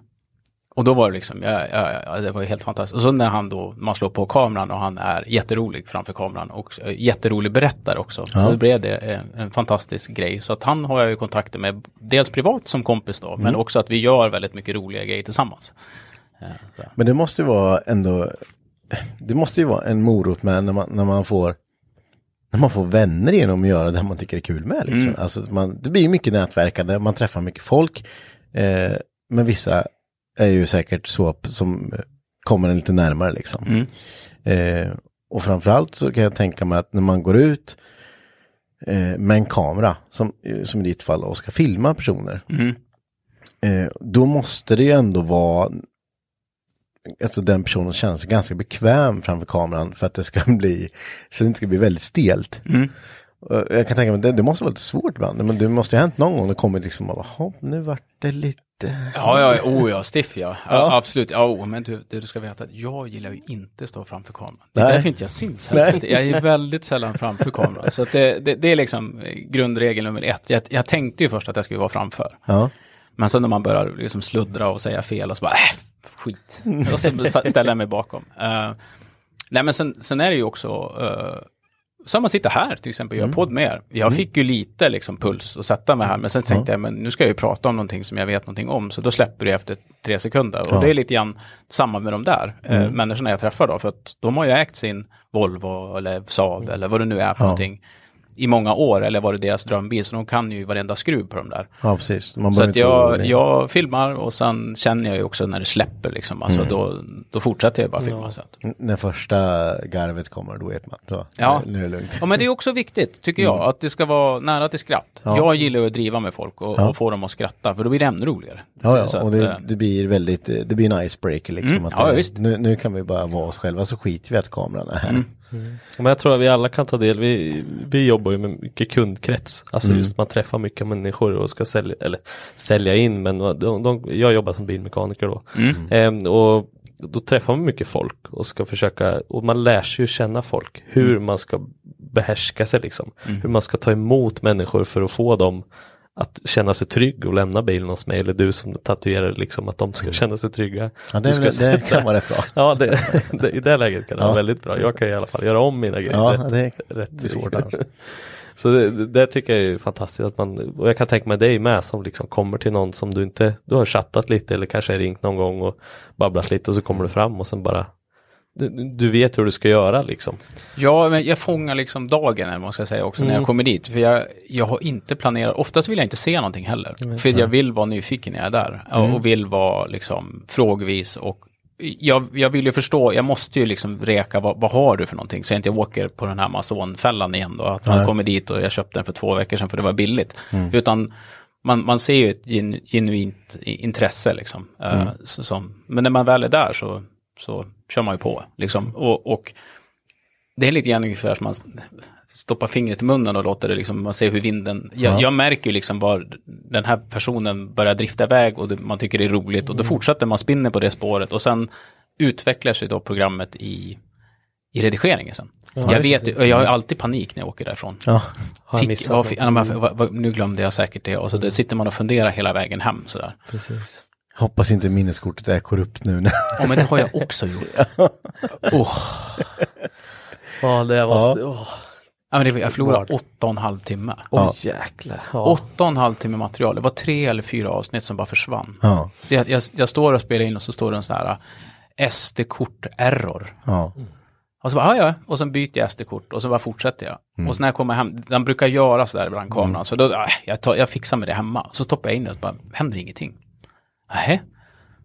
Speaker 1: Och då var det liksom, ja, ja, ja, det var helt fantastiskt. Och så när han då, man slår på kameran och han är jätterolig framför kameran och eh, jätterolig berättare också.
Speaker 2: Ja.
Speaker 1: Då blev det en, en fantastisk grej. Så att han har jag ju kontakter med, dels privat som kompis då, men också att vi gör väldigt mycket roliga grejer tillsammans. Eh, så.
Speaker 2: Men det måste ju vara ändå, det måste ju vara en morot med när man, när man får när man får vänner genom att göra det man tycker är kul med. Liksom. Alltså, man, det blir mycket nätverkande, man träffar mycket folk. Eh, men vissa är ju säkert så som eh, kommer en lite närmare liksom. Eh, och framförallt så kan jag tänka mig att när man går ut eh, med en kamera, som, eh, som i ditt fall, och ska filma personer. Eh, då måste det ju ändå vara alltså den personen känner sig ganska bekväm framför kameran för att det ska bli, för att det inte ska bli väldigt stelt. Och Jag kan tänka mig, det, det måste vara lite svårt ibland, men det måste ju ha hänt någon gång det kommer liksom, jaha, nu vart det lite...
Speaker 1: Ja, ja, oh ja, stiff ja. ja. Absolut, ja, oh, men du, du ska veta att jag gillar ju inte stå framför kameran. Det är
Speaker 2: Nej.
Speaker 1: därför inte jag syns. heller. Jag är väldigt sällan framför kameran. Så att det, det, det är liksom eh, grundregel nummer ett. Jag, jag tänkte ju först att jag skulle vara framför.
Speaker 2: Ja,
Speaker 1: Men sen när man börjar liksom sluddra och säga fel och så bara, äh, skit. Och så ställer jag mig bakom. Uh, nej men sen, sen är det ju också, uh, som man sitter här till exempel och gör podd med er. Jag fick ju lite liksom puls att sätta mig här, men sen tänkte jag, men nu ska jag ju prata om någonting som jag vet någonting om, så då släpper det efter tre sekunder. Och det är lite grann samma med de där uh, människorna jag träffar då, för att de har ju ägt sin Volvo eller Saab eller vad det nu är för någonting i många år, eller var det deras drömbil, så de kan ju varenda skruv på de där.
Speaker 2: ja precis. Man
Speaker 1: Så att jag, jag filmar och sen känner jag ju också när det släpper liksom. Alltså då, då fortsätter jag bara filma. Så att.
Speaker 2: N- När första garvet kommer, då vet man. Så,
Speaker 1: Ja.
Speaker 2: nu är det lugnt.
Speaker 1: Ja men det är också viktigt tycker jag, att det ska vara nära till skratt.
Speaker 2: Ja.
Speaker 1: Jag gillar ju att driva med folk och,
Speaker 2: Ja.
Speaker 1: och få dem att skratta, för då blir det ännu roligare.
Speaker 2: Ja,
Speaker 1: Så
Speaker 2: ja, och
Speaker 1: att,
Speaker 2: det,
Speaker 1: eh,
Speaker 2: det blir väldigt, eh, det blir en icebreaker liksom.
Speaker 1: Mm,
Speaker 2: att
Speaker 1: ja,
Speaker 2: det,
Speaker 1: visst.
Speaker 2: Nu, nu kan vi bara vara oss själva så skiter vi att kameran är här.
Speaker 1: Mm.
Speaker 3: Men jag tror att vi alla kan ta del, vi, vi jobbar ju med mycket kundkrets. Alltså
Speaker 2: Mm.
Speaker 3: just man träffar mycket människor och ska sälja, eller sälja in, men de, de, jag jobbar som bilmekaniker då.
Speaker 1: Mm.
Speaker 3: Ehm, och då träffar man mycket folk och ska försöka, och man lär sig ju känna folk, hur
Speaker 1: Mm.
Speaker 3: man ska behärska sig liksom. Hur man ska ta emot människor för att få dem att känna sig trygg och lämna bilen hos mig, eller du som tatuerar liksom att de ska känna sig trygga.
Speaker 2: Mm. Ja, det,
Speaker 3: ska
Speaker 2: det, det kan vara rätt bra.
Speaker 3: Ja, det, det, i det läget kan det
Speaker 2: Ja.
Speaker 3: vara väldigt bra. Jag kan i alla fall göra om mina grejer.
Speaker 2: Ja,
Speaker 3: rätt,
Speaker 2: det är
Speaker 3: rätt
Speaker 2: svårt.
Speaker 3: Så det, det tycker jag är fantastiskt att man, och jag kan tänka mig dig med som liksom kommer till någon som du inte, du har chattat lite eller kanske ringt någon gång och babblat lite och så kommer du fram och sen bara du, vet hur du ska göra liksom.
Speaker 1: Ja, men jag fångar liksom dagen, eller man ska säga också, när jag kommer dit. För jag, jag har inte planerat, oftast vill jag inte se någonting heller. För jag vill vara nyfiken när jag är där. Och- Och vill vara liksom frågvis och jag, jag vill ju förstå, jag måste ju liksom reka, vad, vad har du för någonting? Så jag inte åker på den här Amazon-fällan igen då. Att man kommer dit och jag köpte den för två veckor sedan för det var billigt. Utan man, man ser ju ett gen, genuint intresse liksom. eh, så, som, men när man väl är där så, så kör man ju på liksom. Och, och det är lite grann ungefär som man stoppar fingret i munnen och låter det liksom, man ser hur vinden, jag, jag märker ju liksom var den här personen börjar drifta iväg och det, man tycker det är roligt och då fortsätter man spinner på det spåret och sen utvecklar sig då programmet i, i redigeringen sen. jag vet och jag har alltid panik när jag åker därifrån.
Speaker 2: Ja.
Speaker 1: Fick, vad, ja, vad, vad, nu glömde jag säkert det och så där sitter man och funderar hela vägen hem sådär.
Speaker 3: Precis.
Speaker 2: Hoppas inte minneskortet är korrupt nu.
Speaker 1: Ja men det har jag också gjort. Oh.
Speaker 3: Ja, det var,
Speaker 2: Ja.
Speaker 3: åh,
Speaker 1: Ja, men det, jag förlorade åtta och en halv timme.
Speaker 3: åh, jäklar. Ja.
Speaker 1: Åtta och en halv timme material. Det var tre eller fyra avsnitt som bara försvann.
Speaker 2: Ja,
Speaker 1: Jag, jag, jag står och spelar in och så står det en sån här äh, SD-kort-error.
Speaker 2: ja.
Speaker 1: Och så bara, "Ah, ja, ja, och sen byter jag SD-kort och så bara fortsätter jag. Och så när jag kommer hem, den brukar göra så där ibland kameran, så då, äh, jag, tar, jag fixar med det hemma. Så stoppar jag in det och bara, händer ingenting. Nej.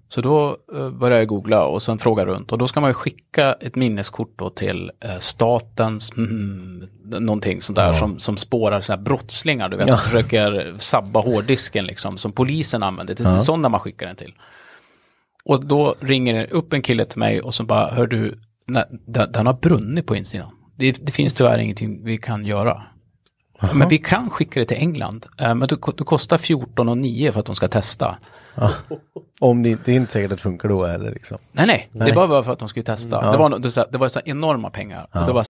Speaker 1: Så då uh, börjar jag googla och sen fråga runt och då ska man ju skicka ett minneskort då till eh, statens, mm, någonting sånt där som, som spårar sådana här brottslingar, du vet, som försöker sabba hårddisken liksom, som polisen använder, det är sådana man skickar den till. Och då ringer upp en kille till mig och så bara, hör du, nej, den, den har brunnit på insidan. Det, det finns tyvärr ingenting vi kan göra. Men vi kan skicka det till England. Eh, Men det, det kostar 14 och 9 för att de ska testa.
Speaker 2: Om det, det är inte säkert att det funkar då eller liksom.
Speaker 1: Nej, nej, det var bara för att de skulle testa. Det var, det, så- det var så enorma pengar. Och det var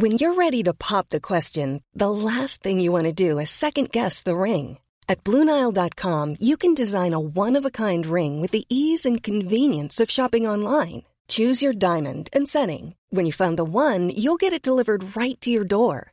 Speaker 4: When you're ready to pop the question, the last thing you want to do is second guess the ring. At Bluenile.com, you can design a one of a kind ring with the ease and convenience of shopping online. Choose your diamond and setting. When you find the one, you'll get it delivered right to your door.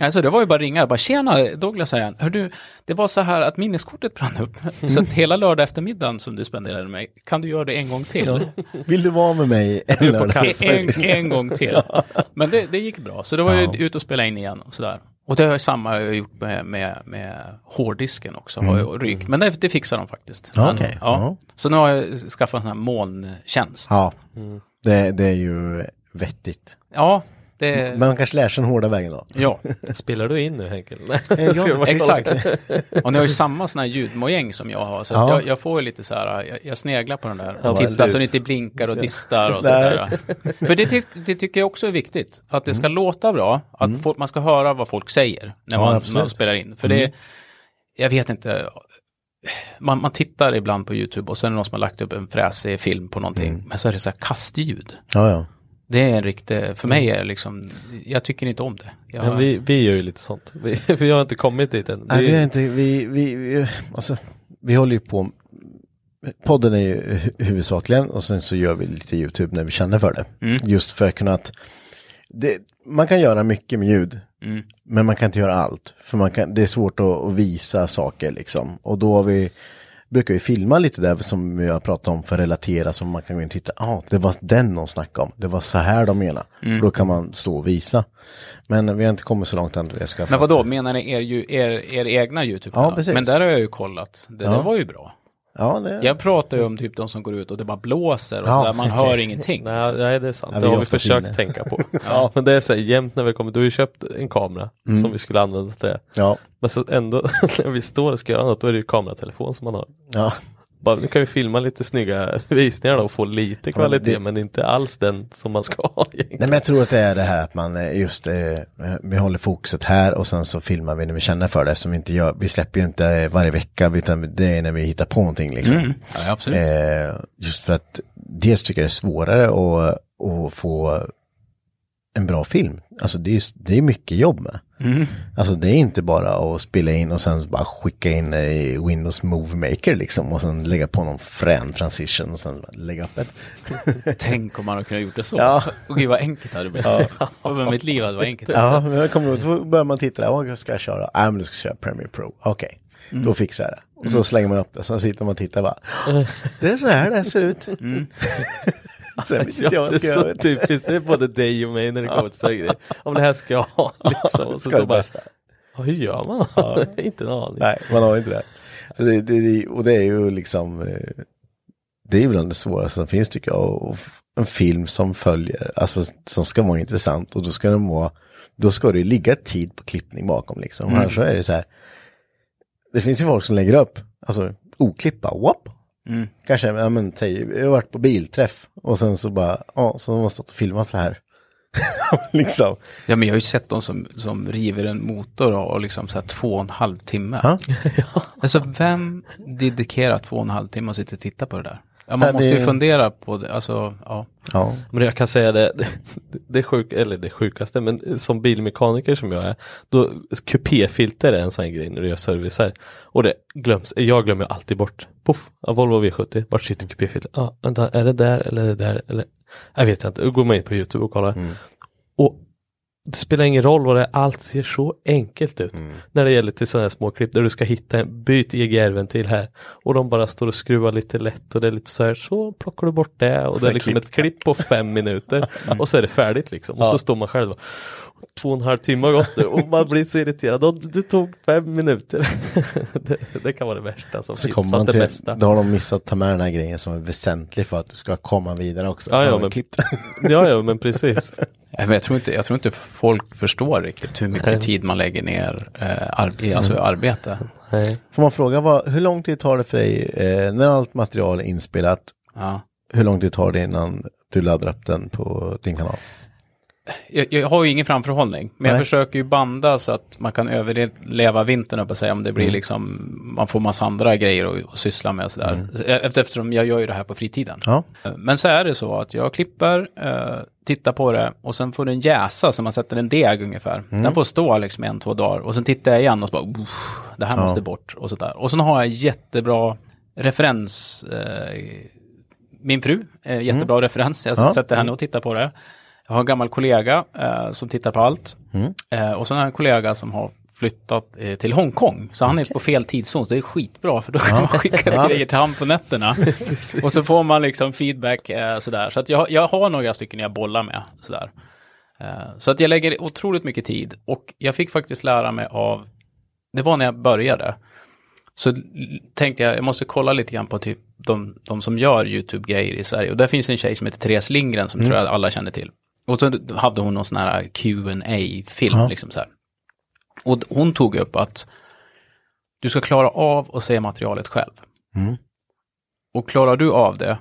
Speaker 1: Alltså det var ju bara ringa, bara tjena Douglas här igen. Hör du, det var så här att minneskortet brann upp. Så att hela lördag eftermiddagen som du spenderade med mig, kan du göra det en gång till?
Speaker 2: Vill du vara med mig? en lördag?
Speaker 1: en, en gång till. Men det, det gick bra, så det var ju ut och spela in igen och sådär. Och det har jag samma jag har gjort med, med, med hårddisken också, har jag rykt. Men det, det fixar de faktiskt.
Speaker 2: Ja, okej.
Speaker 1: ja.
Speaker 2: Ja.
Speaker 1: Så nu har jag skaffat en sån här molntjänst.
Speaker 2: Ja, det, det är ju vettigt.
Speaker 1: Ja, det...
Speaker 2: Men man kanske lär sig den hårda vägen då.
Speaker 1: Ja,
Speaker 3: Spelar du in nu Henkel?
Speaker 2: Ja,
Speaker 1: exakt. Och ni har ju samma sån här ljudmojäng som jag har. Så
Speaker 2: Ja.
Speaker 1: jag, jag får ju lite så här, jag, jag sneglar på den där.
Speaker 3: Ja,
Speaker 1: Och tittar så det inte blinkar och distar och sådär. För det, ty det tycker jag också är viktigt. Att det ska låta bra. Att folk, man ska höra vad folk säger när man, man spelar in. För det, jag vet inte. Man, man tittar ibland på YouTube och sen är det någon som har lagt upp en fräsig film på någonting. Men så är det så här kastljud.
Speaker 2: Ja, ja.
Speaker 1: Det är en riktig, för mig är det liksom, jag tycker inte om det. Jag,
Speaker 3: Men vi, vi gör ju lite sånt. Vi, vi har inte kommit dit än.
Speaker 2: Nej,
Speaker 3: Vi-
Speaker 2: vi har inte, vi, vi, vi, alltså, vi håller ju på, podden är ju hu- huvudsakligen och sen så gör vi lite YouTube när vi känner för det. Just för att kunna att, det, man kan göra mycket med ljud.
Speaker 1: Mm.
Speaker 2: Men man kan inte göra allt. För man kan, det är svårt att, att visa saker liksom. Och då har vi, brukar vi filma lite där som vi har pratat om för att relatera. Så man kan gå in och titta. Ja, ah, det var den de snackade om. Det var så här de menar.
Speaker 1: Mm.
Speaker 2: Då kan man stå och visa. Men vi har inte kommit så långt än. Jag ska
Speaker 1: Men vad då menar ni er, ju- er, er egna YouTube-kanal?
Speaker 2: Ja, precis.
Speaker 1: Men där har jag ju kollat. Det
Speaker 2: Ja.
Speaker 1: där var ju bra.
Speaker 2: Ja, det,
Speaker 1: Jag pratar ju om typ de som går ut och det bara blåser och
Speaker 2: Ja,
Speaker 1: sådär, man hör ingenting.
Speaker 3: Nej, nej, det är sant.
Speaker 2: Ja,
Speaker 3: det
Speaker 2: vi
Speaker 3: har vi försökt
Speaker 2: inne.
Speaker 3: tänka på. ja. Men det är så här, jämt när vi kommer, då har vi köpt en kamera som vi skulle använda till det.
Speaker 2: ja,
Speaker 3: Men så ändå, när vi står och ska göra något, då är det ju kameratelefon som man har.
Speaker 2: ja.
Speaker 3: Bara, nu kan vi filma lite snygga visningar då och få lite kvalitet,
Speaker 2: det-
Speaker 3: men inte alls den som man ska ha egentligen.
Speaker 2: Nej men jag tror att det är det här att man eh, just, eh, vi håller fokuset här och sen så filmar vi när vi känner för det. Som vi inte gör, vi släpper ju inte eh, varje vecka utan det är när vi hittar på någonting liksom.
Speaker 1: Mm. Ja, absolut.
Speaker 2: Eh, just för att dels tycker jag det är svårare att, att få en bra film. Alltså det är, det är mycket jobb med.
Speaker 1: Mm.
Speaker 2: Alltså det är inte bara att spela in och sen bara skicka in i Windows Movie Maker liksom och sen lägga på någon frän transition och sen lägga upp ett.
Speaker 1: Tänk om man hade kunnat gjort det så.
Speaker 2: Ja.
Speaker 1: Och gud vad enkelt det hade blivit. Ja. Men mitt liv hade varit enkelt.
Speaker 2: Ja, men jag kommer ihåg, då börjar man titta där, vad ska jag köra? Nej, men du ska köra Premiere Pro. Okej, då fixar jag det. Och så slänger man upp det, sen sitter man och tittar bara. Det är så här det ser ut. sen vet jag
Speaker 3: Ja, det är så typiskt, det är både dig och mig när det kommer till sådana grejer. Om det här ska jag ha liksom. Och så,
Speaker 2: Ska
Speaker 3: så
Speaker 2: det
Speaker 3: bara, ja, hur gör man? inte en aning.
Speaker 2: Nej, man har inte det. Så det, det. Och det är ju liksom, eh, det är ju bland det svåraste som finns tycker jag. Och en film som följer, alltså som ska vara intressant och då ska den vara, då ska det ligga tid på klippning bakom liksom.
Speaker 1: Mm.
Speaker 2: Annars så är det så här, det finns ju folk som lägger upp, alltså oklippa, whoop.
Speaker 1: Mm.
Speaker 2: Kanske, ja men säg, jag har varit på bilträff och sen så bara, ja, så har man stått och filmat så här. liksom.
Speaker 1: Ja, men jag har ju sett de som, som river en motor och, och liksom så här två och en halv timme.
Speaker 2: Ja.
Speaker 1: Alltså vem dedikerar två och en halv timme och sitter och tittar på det där? Ja, man måste ju fundera på det, alltså, ja.
Speaker 2: Ja.
Speaker 3: Men jag kan säga det, det, det, sjuk, eller det sjukaste, men som bilmekaniker som jag är, då kupéfilter är en sån grej när du gör servicer. Och det glöms, jag glömmer alltid bort. Puff, ja, Volvo V70, vart sitter kupéfilter? Ja, ah, vänta, är det där eller är det där? Eller, jag vet inte, då går man in på YouTube och kollar. Och det spelar ingen roll vad det är, allt ser så enkelt ut. När det gäller till sådana här små klipp där du ska hitta en, byt EGR-ventil här. Och de bara står och skruvar lite lätt och det är lite så här, så plockar du bort det. Och det är liksom ett klipp på fem minuter. Och så är det färdigt liksom. Och så står man själv och två och en halv timme har gått nu och man blir så irriterad. Och du tog fem minuter. det, det kan vara det värsta som
Speaker 2: Så
Speaker 3: finns, fast det
Speaker 2: till,
Speaker 3: bästa.
Speaker 2: då har de missat att ta med den här grejen som är väsentlig för att du ska komma vidare också.
Speaker 3: Ja, ja, men-. Ja, ja, men precis.
Speaker 1: Nej, jag, tror inte, jag tror inte folk förstår riktigt hur mycket tid man lägger ner eh, ar- i alltså, arbete.
Speaker 3: Nej.
Speaker 2: Får man fråga, vad, hur lång tid tar det för dig eh, när allt material är inspelat?
Speaker 1: Ja.
Speaker 2: Hur lång tid tar det innan du laddar upp den på din kanal?
Speaker 1: Jag, jag har ju ingen framförhållning, men jag
Speaker 2: Nej.
Speaker 1: försöker ju banda så att man kan överleva vintern och säga om det
Speaker 2: Mm.
Speaker 1: blir liksom, man får massa andra grejer att, att syssla med och sådär. Efter, eftersom jag gör ju det här på fritiden.
Speaker 2: Mm. Ja,
Speaker 1: Men så är det så att jag klipper, eh, tittar på det och sen får den jäsa så man sätter en deg ungefär.
Speaker 2: Mm.
Speaker 1: Den får stå liksom en, två dagar och sen tittar jag igen och så bara, "Uff, det här måste bort och sådär. Och sen har jag jättebra referens, eh, min fru, eh, jättebra referens, jag
Speaker 2: Mm. Ja.
Speaker 1: sätter henne och tittar på det. Jag har en gammal kollega eh, som tittar på allt.
Speaker 2: Mm.
Speaker 1: Eh, och så har jag en kollega som har flyttat eh, till Hongkong. Så han är på fel tidszon, så det är skitbra för då kan man skicka
Speaker 2: Ja.
Speaker 1: grejer till han på nätterna. och så får man liksom feedback eh, sådär. Så att jag, jag har några stycken jag bollar med sådär. Eh, så att jag lägger otroligt mycket tid och jag fick faktiskt lära mig av, det var när jag började. Så tänkte jag, jag måste kolla lite grann på typ de, de som gör YouTube-grejer i Sverige. Och där finns en tjej som heter Therese Lindgren som tror jag alla känner till. Och så hade hon någon sån här qa film
Speaker 2: Ja.
Speaker 1: liksom så här. Och hon tog upp att du ska klara av att se materialet själv.
Speaker 2: Mm.
Speaker 1: Och klarar du av det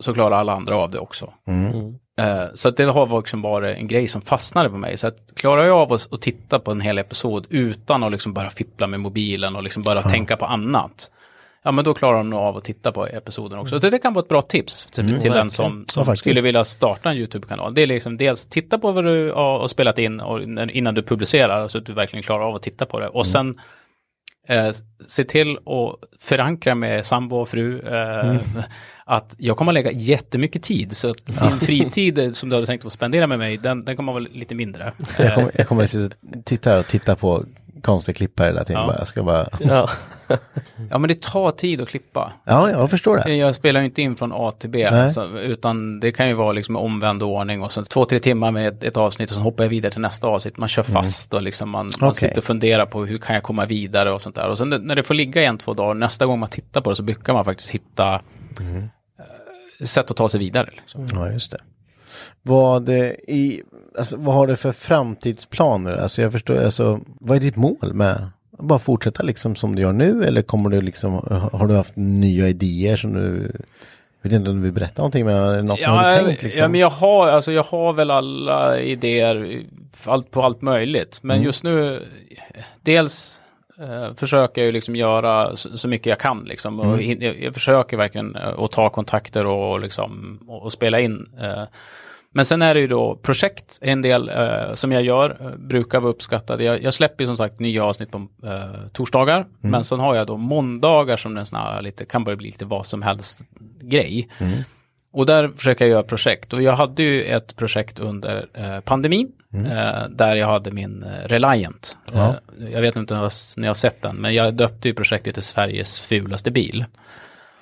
Speaker 1: så klarar alla andra av det också.
Speaker 2: Mm.
Speaker 1: Eh, så att det har liksom varit en grej som fastnade på mig. Så att klarar jag av att, att titta på en hel episod utan att liksom bara fippla med mobilen och liksom bara tänka på annat. Ja men då klarar de nog av att titta på episoden också. Så det kan vara ett bra tips till, till den som,
Speaker 2: Mm. Ja,
Speaker 1: som
Speaker 2: faktiskt.
Speaker 1: skulle vilja starta en YouTube-kanal. Det är liksom dels titta på vad du har spelat in och, innan du publicerar så att du verkligen klarar av att titta på det. Och
Speaker 2: Mm.
Speaker 1: sen eh, se till att förankra med sambo och fru eh, att jag kommer att lägga jättemycket tid. Så att din fritid eh, som du hade tänkt att spendera med mig, den, den kommer att vara lite mindre.
Speaker 2: Jag kommer, jag kommer att titta och titta på konstiga klipp här hela tiden.
Speaker 1: Ja.
Speaker 2: Bara, jag ska bara...
Speaker 3: Ja.
Speaker 1: Ja, men det tar tid att klippa.
Speaker 2: Ja, jag förstår det.
Speaker 1: Jag spelar ju inte in från A till B,
Speaker 2: Nej.
Speaker 1: så, utan det kan ju vara liksom omvänd ordning och sen två, tre timmar med ett, ett avsnitt och sen hoppar jag vidare till nästa avsnitt. Man kör fast och liksom man, man
Speaker 2: Mm.
Speaker 1: Sitter och funderar på hur kan jag komma vidare och sånt där. Och sen när det får ligga en, två dagar, nästa gång man tittar på det så brukar man faktiskt hitta
Speaker 2: Mm.
Speaker 1: eh, sätt att ta sig vidare. Liksom.
Speaker 2: Ja, just det. Vad, i, alltså, vad har du för framtidsplaner? Alltså jag förstår, alltså, vad är ditt mål med bara fortsätta liksom som du gör nu eller kommer du liksom, har du haft nya idéer som du, jag vet inte om du vill berätta någonting men något
Speaker 1: Ja,
Speaker 2: du tänkt liksom?
Speaker 1: ja, men jag har, alltså, jag har väl alla idéer allt på allt möjligt. Men
Speaker 2: Mm.
Speaker 1: just nu, dels eh, försöker jag ju liksom göra så, så mycket jag kan. Liksom, och
Speaker 2: Mm.
Speaker 1: hin- jag, jag försöker verkligen eh, att ta kontakter och, liksom, och, och spela in. Eh, men sen är det ju då projekt, en del eh, som jag gör, eh, brukar vara uppskattade. Jag, jag släpper ju som sagt nya avsnitt på eh, torsdagar, men sen har jag då måndagar som en sån här lite, kan börja bli lite vad som helst grej. Och där försöker jag göra projekt. Och jag hade ju ett projekt under eh, pandemin. Eh, där jag hade min eh, Reliant. Eh, jag vet inte om ni har sett den. Men jag döpte ju projektet till Sveriges fulaste bil.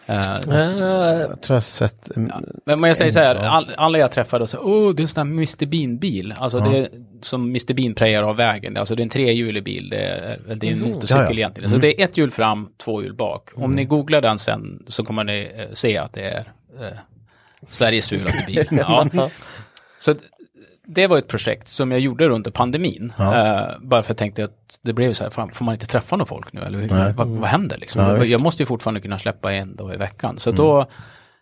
Speaker 1: Eh,
Speaker 2: Jag tror jag sett, mm,
Speaker 1: men jag säger så här, all, alla jag träffade sa, åh det är en sån här Mr Bean-bil. Alltså det är som Mr Bean prejar av vägen. Alltså det är en trehjulig bil, det är, det är en motorcykel
Speaker 2: Ja, ja.
Speaker 1: egentligen. Så det är ett hjul fram, två hjul bak. Om ni googlar den sen så kommer ni eh, se att det är eh, Sveriges fulaste bil. ja. Så det var ett projekt som jag gjorde under pandemin. Eh, bara för att jag tänkte att det blev så här, fan, får man inte träffa någon folk nu? Eller hur, vad, vad händer liksom?
Speaker 2: Ja,
Speaker 1: jag måste ju fortfarande kunna släppa en dag i veckan. Så då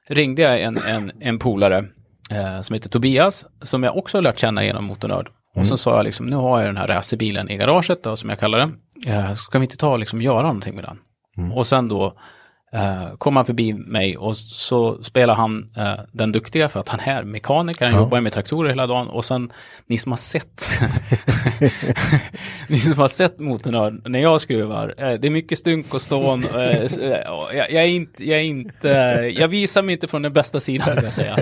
Speaker 1: ringde jag en, en, en polare eh, som heter Tobias, som jag också har lärt känna genom Motornörd. Och så sa jag liksom, nu har jag den här racerbilen i garaget då, som jag kallar den. Eh, ska vi inte ta och liksom göra någonting med den? Och sen då eh, kom han förbi mig och så spelar han eh, den duktiga för att han är mekaniker, han jobbar med traktorer hela dagen och sen ni som har sett ni som har sett motorn när jag skruvar, eh, det är mycket stunk och stån. jag, jag, är inte, jag är inte, jag visar mig inte från den bästa sidan ska jag säga.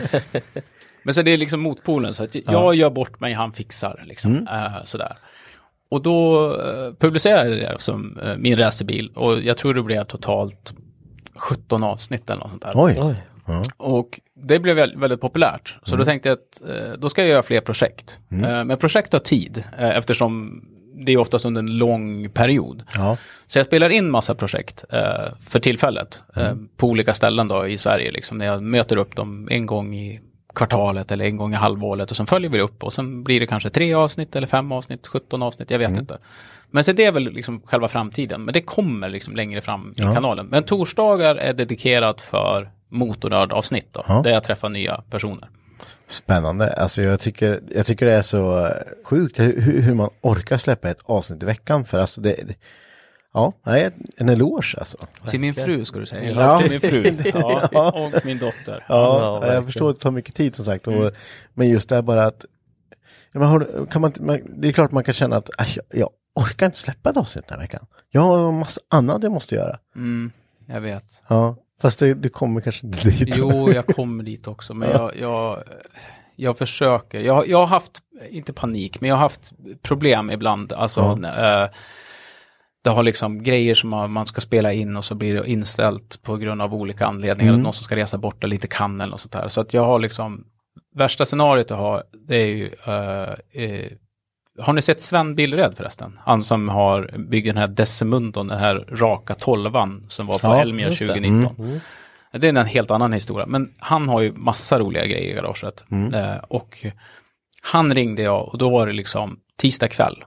Speaker 1: Men så det är liksom motpolen, så att jag gör bort mig, han fixar liksom. eh, sådär. Och då publicerade jag det som min racerbil och jag tror det blev totalt 17 avsnitt eller något sånt där.
Speaker 2: oj.
Speaker 3: Oj.
Speaker 1: Och det blev väldigt, populärt. Så då tänkte jag att eh, då ska jag göra fler projekt. Eh, men projekt tar tid eh, eftersom det är oftast under en lång period.
Speaker 2: Ja.
Speaker 1: Så jag spelar in massa projekt eh, för tillfället eh, på olika ställen då i Sverige. Liksom, när jag möter upp dem en gång i kvartalet eller en gång i halvåret och sen följer vi upp och sen blir det kanske tre avsnitt eller fem avsnitt, 17 avsnitt, jag vet inte. Men så det är väl liksom själva framtiden, men det kommer liksom längre fram i kanalen. Men torsdagar är dedikerat för motornördavsnitt då,
Speaker 2: Ja.
Speaker 1: där jag träffar nya personer.
Speaker 2: Spännande. Alltså jag tycker, jag tycker det är så eh, sjukt hur, hur man orkar släppa ett avsnitt i veckan. För alltså det, det ja, nej, en eloge alltså.
Speaker 1: Till min fru ska du säga.
Speaker 2: Ja.
Speaker 1: Till min fru. Ja, och min dotter.
Speaker 2: Ja,
Speaker 3: Ja,
Speaker 2: jag förstår att det tar mycket tid som sagt. Och, Men just det här bara att, ja, men har, du- kan man, det är klart man kan känna att "Aj, jag, jag orkar inte släppa ett avsnitt den här veckan. Jag har en massa annat jag måste göra.
Speaker 1: Mm, jag vet.
Speaker 2: Ja, fast det, det kommer kanske inte dit.
Speaker 1: Jo, jag kommer dit också, men jag, jag, jag försöker. Jag, jag har haft, inte panik, men jag har haft problem ibland. Alltså, eh, det har liksom grejer som man ska spela in och så blir det inställt på grund av olika anledningar. Någon som ska resa bort eller inte kan eller något sånt där. Så att jag har liksom, värsta scenariot jag har, det är ju, eh, eh, har ni sett Sven Billred förresten? Han som har byggt den här Decimundon, den här raka tolvan som var på
Speaker 2: Ja,
Speaker 1: Elmia
Speaker 3: just det.
Speaker 1: 2019. Det är en helt annan historia, men han har ju massa roliga grejer i garaget. Eh, och han ringde jag och då var det liksom tisdag kväll.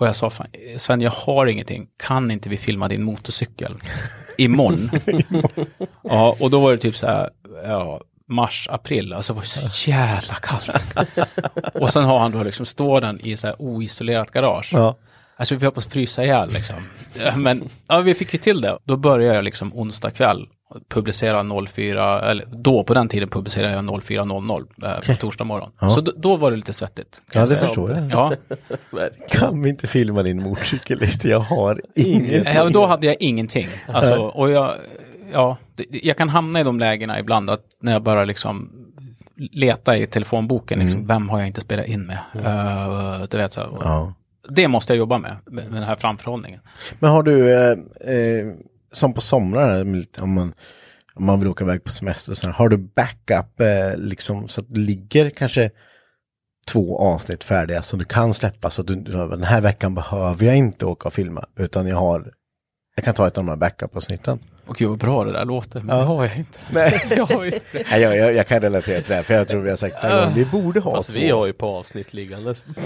Speaker 1: Och jag sa, "Fan, Sven jag har ingenting, kan inte vi filma din motorcykel imorgon? ja, och då var det typ så här, ja, mars, april, alltså det var så jävla kallt. och sen har han då liksom, står den i så här oisolerat garage.
Speaker 2: Ja.
Speaker 1: Alltså vi höll på att frysa ihjäl liksom. Ja, Men ja, vi fick ju till det. Då började jag liksom onsdag kväll. publicera 04, eller då på den tiden publicerade jag 04.00 eh, på torsdag morgon. Så då, då var det lite svettigt.
Speaker 2: Ja, det
Speaker 1: säga.
Speaker 2: förstår jag.
Speaker 1: Ja,
Speaker 2: Kan vi inte filma din motorcykel lite? Jag har inget.
Speaker 1: Ja, då hade jag ingenting. Alltså, och jag, ja, jag kan hamna i de lägena ibland att när jag börjar liksom leta i telefonboken, liksom, vem har jag inte spelat in med? Eh, du vet, så här,
Speaker 2: Ja.
Speaker 1: Det måste jag jobba med, med den här framförhållningen.
Speaker 2: Men har du, eh, eh, som på lite- om man, om man vill åka iväg på semester sådär, har du backup eh, liksom så att det ligger kanske två avsnitt färdiga som du kan släppa så att du, den här veckan behöver jag inte åka och filma utan jag har, jag kan ta ett av de här backup-avsnitten.
Speaker 1: Och gud vad bra det där låter, men
Speaker 2: Ja.
Speaker 1: det har jag inte.
Speaker 2: Nej.
Speaker 1: jag har ju inte det.
Speaker 2: Nej, jag, jag, jag kan relatera till det här, för jag tror vi har sagt det gången, vi borde ha
Speaker 3: Fast
Speaker 2: två.
Speaker 3: vi har ju på avsnitt liggandes.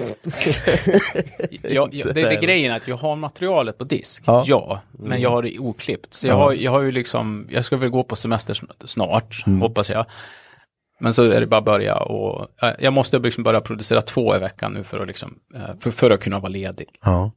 Speaker 1: Jag, jag, det, det är grejen att jag har materialet på disk,
Speaker 2: Ja.
Speaker 1: ja, men jag har det oklippt. Så jag,
Speaker 2: Ja.
Speaker 1: har, jag har ju liksom, jag ska väl gå på semester sn- snart,
Speaker 2: Mm.
Speaker 1: hoppas jag. Men så är det bara att börja och eh, jag måste liksom börja producera två i veckan nu för att, liksom, eh, för, för att kunna vara ledig.
Speaker 2: Ja.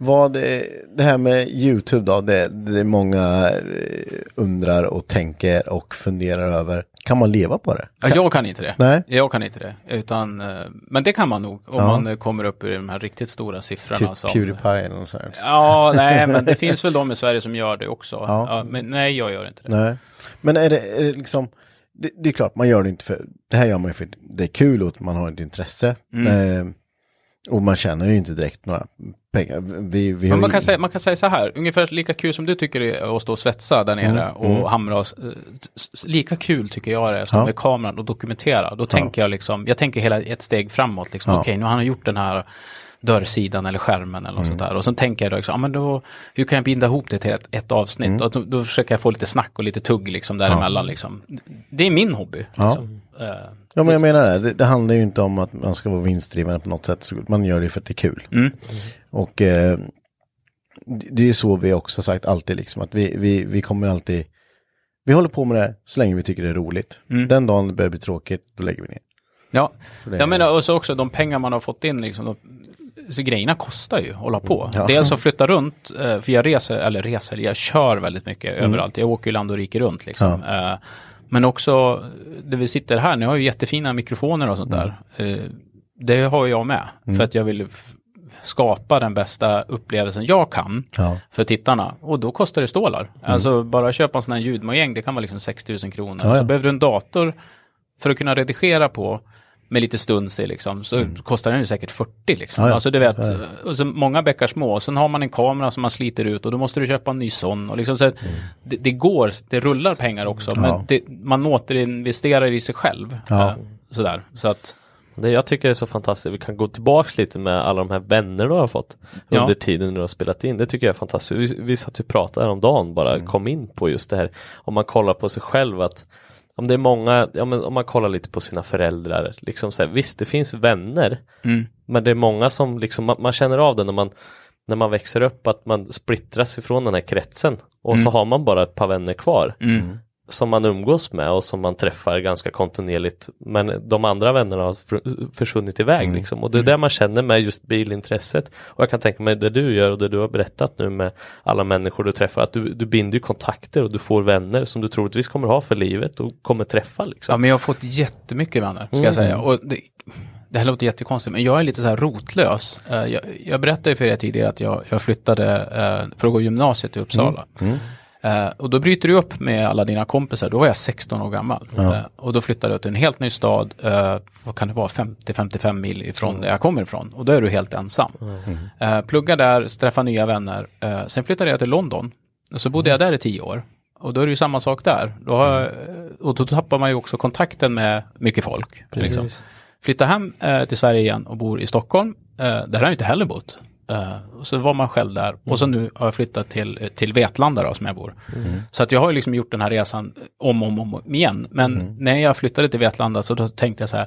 Speaker 2: Vad, det här med YouTube då, det, det många eh, undrar och tänker och funderar över. Kan man leva på det?
Speaker 1: Ja, jag kan inte det.
Speaker 2: Nej.
Speaker 1: Jag kan inte det. Utan, eh, men det kan man nog om
Speaker 2: Ja.
Speaker 1: man eh, kommer upp i de här riktigt stora siffrorna.
Speaker 2: Typ
Speaker 1: som,
Speaker 2: Pewdiepie eller något sånt.
Speaker 1: Ja, nej, men det finns väl de i Sverige som gör det också.
Speaker 2: Ja.
Speaker 1: Ja, men nej, jag gör inte det.
Speaker 2: Nej. Men är det, är det liksom, det, det är klart man gör det inte för, det här gör man ju för det är kul och man har ett intresse.
Speaker 1: Mm.
Speaker 2: Eh, och man tjänar ju inte direkt några pengar. Vi, vi har
Speaker 1: Men man
Speaker 2: ju-
Speaker 1: kan, säga, man kan säga så här, ungefär lika kul som du tycker det är att stå och svetsa där nere och hamra och, s- s- lika kul tycker jag det är som
Speaker 2: Ja.
Speaker 1: med kameran och dokumentera. Då tänker jag liksom, jag tänker hela ett steg framåt liksom,
Speaker 2: Ja.
Speaker 1: okej nu har han gjort den här dörrsidan eller skärmen eller något sånt där. Och sen tänker jag då, liksom, ja, men då, hur kan jag binda ihop det till ett, ett avsnitt? Och då, då försöker jag få lite snack och lite tugg liksom däremellan liksom. Det är min hobby. Liksom. Eh,
Speaker 2: Ja men jag menar det. det, handlar ju inte om att man ska vara vinstdrivande på något sätt. Så Man gör det för att det är kul.
Speaker 1: Mm.
Speaker 2: Och eh, det det är ju så vi också sagt alltid liksom att vi, vi, vi kommer alltid, vi håller på med det så länge vi tycker det är roligt.
Speaker 1: Mm.
Speaker 2: Den dagen det börjar bli tråkigt, då lägger vi ner.
Speaker 1: Ja,
Speaker 2: det-
Speaker 1: jag menar och så också de pengar man har fått in liksom. De, så grejerna kostar ju att hålla på.
Speaker 2: Ja.
Speaker 1: Dels att flytta runt, eh, för jag reser, eller reser, jag kör väldigt mycket
Speaker 2: Mm.
Speaker 1: överallt. Jag åker ju land och rike runt liksom. Eh, Men också, där vi sitter här, ni har ju jättefina mikrofoner och sånt
Speaker 2: Mm.
Speaker 1: där. Eh, Det har jag med, för att jag vill skapa den bästa upplevelsen jag kan
Speaker 2: Ja.
Speaker 1: för tittarna. Och då kostar det stålar. Alltså bara köpa en sån här ljudmojäng, det kan vara liksom 6 000 kronor.
Speaker 2: Ja, ja.
Speaker 1: Så behöver du en dator för att kunna redigera på med lite stuns i liksom, så kostar den ju säkert 40 liksom.
Speaker 2: Mm. Ja, ja.
Speaker 1: Alltså du vet,
Speaker 2: Ja,
Speaker 1: och så många bäckar små. Sen har man en kamera som man sliter ut och då måste du köpa en ny sån. Och liksom, så att det, det går, det rullar pengar också.
Speaker 2: Mm.
Speaker 1: Men det, man återinvesterar i sig själv. Eh, Sådär, så att,
Speaker 3: Det jag tycker är så fantastiskt, vi kan gå tillbaks lite med alla de här vänner du har fått
Speaker 1: Ja.
Speaker 3: under tiden du har spelat in. Det tycker jag är fantastiskt. Vi, vi satt och pratade häromdagen bara,
Speaker 1: Mm.
Speaker 3: kom in på just det här. Om man kollar på sig själv att om det är många, ja, men om man kollar lite på sina föräldrar, liksom så här, visst det finns vänner,
Speaker 1: Mm.
Speaker 3: men det är många som liksom, man, man känner av det när man när man växer upp att man splittras ifrån den här kretsen och så har man bara ett par vänner kvar
Speaker 1: mm.
Speaker 3: Som man umgås med och som man träffar ganska kontinuerligt. Men de andra vännerna har försvunnit iväg liksom. Och det är det man känner med just bilintresset. Och jag kan tänka mig det du gör och det du har berättat nu med alla människor du träffar. Att du, du binder kontakter och du får vänner som du troligtvis kommer ha för livet och kommer träffa liksom.
Speaker 1: Ja, men jag har fått jättemycket vänner, ska jag säga. Och det, det här låter jättekonstigt, men jag är lite så här rotlös. Eh, Jag, jag berättade för er tidigare att jag, jag flyttade eh, för att gå gymnasiet i Uppsala. Eh, och då bryter du upp med alla dina kompisar, då var jag 16 år gammal. Eh, och då flyttade jag till en helt ny stad, eh, vad kan det vara, 50-55 mil ifrån där jag kommer ifrån. Och då är du helt ensam. Eh, plugga där, träffa nya vänner. Sen flyttade jag till London. Och så bodde jag där i tio år. Och då är det ju samma sak där. Då har, och då tappar man ju också kontakten med mycket folk. Liksom. Flytta hem till Sverige igen och bor i Stockholm. Där har jag inte heller bott. Och så var man själv där. Och så nu har jag flyttat till, till Vetlanda då, som jag bor. Så att jag har ju liksom gjort den här resan om och om, om igen. Men när jag flyttade till Vetlanda så då tänkte jag så här.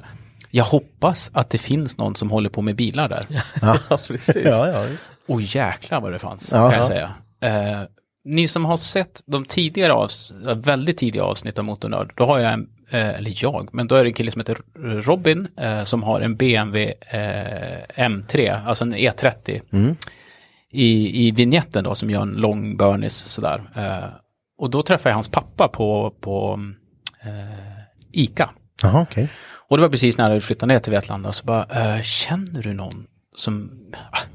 Speaker 1: Jag hoppas att det finns någon som håller på med bilar där.
Speaker 3: Ja, precis.
Speaker 2: Ja, ja.
Speaker 1: Och jäklar vad det fanns,
Speaker 2: Ja.
Speaker 1: kan jag säga. Eh, ni som har sett de tidigare avs väldigt tidiga avsnitt av Motornörd, då har jag en, eller jag, men då är det en kille som heter Robin eh, som har en BMW eh, M3, alltså en E30. I, I vignetten då som gör en lång burnis sådär. Eh, och då träffade jag hans pappa på, på eh, ICA.
Speaker 2: Jaha, okej.
Speaker 1: Och det var precis när jag flyttat ner till Vetlanda. Så bara, eh, känner du någon som,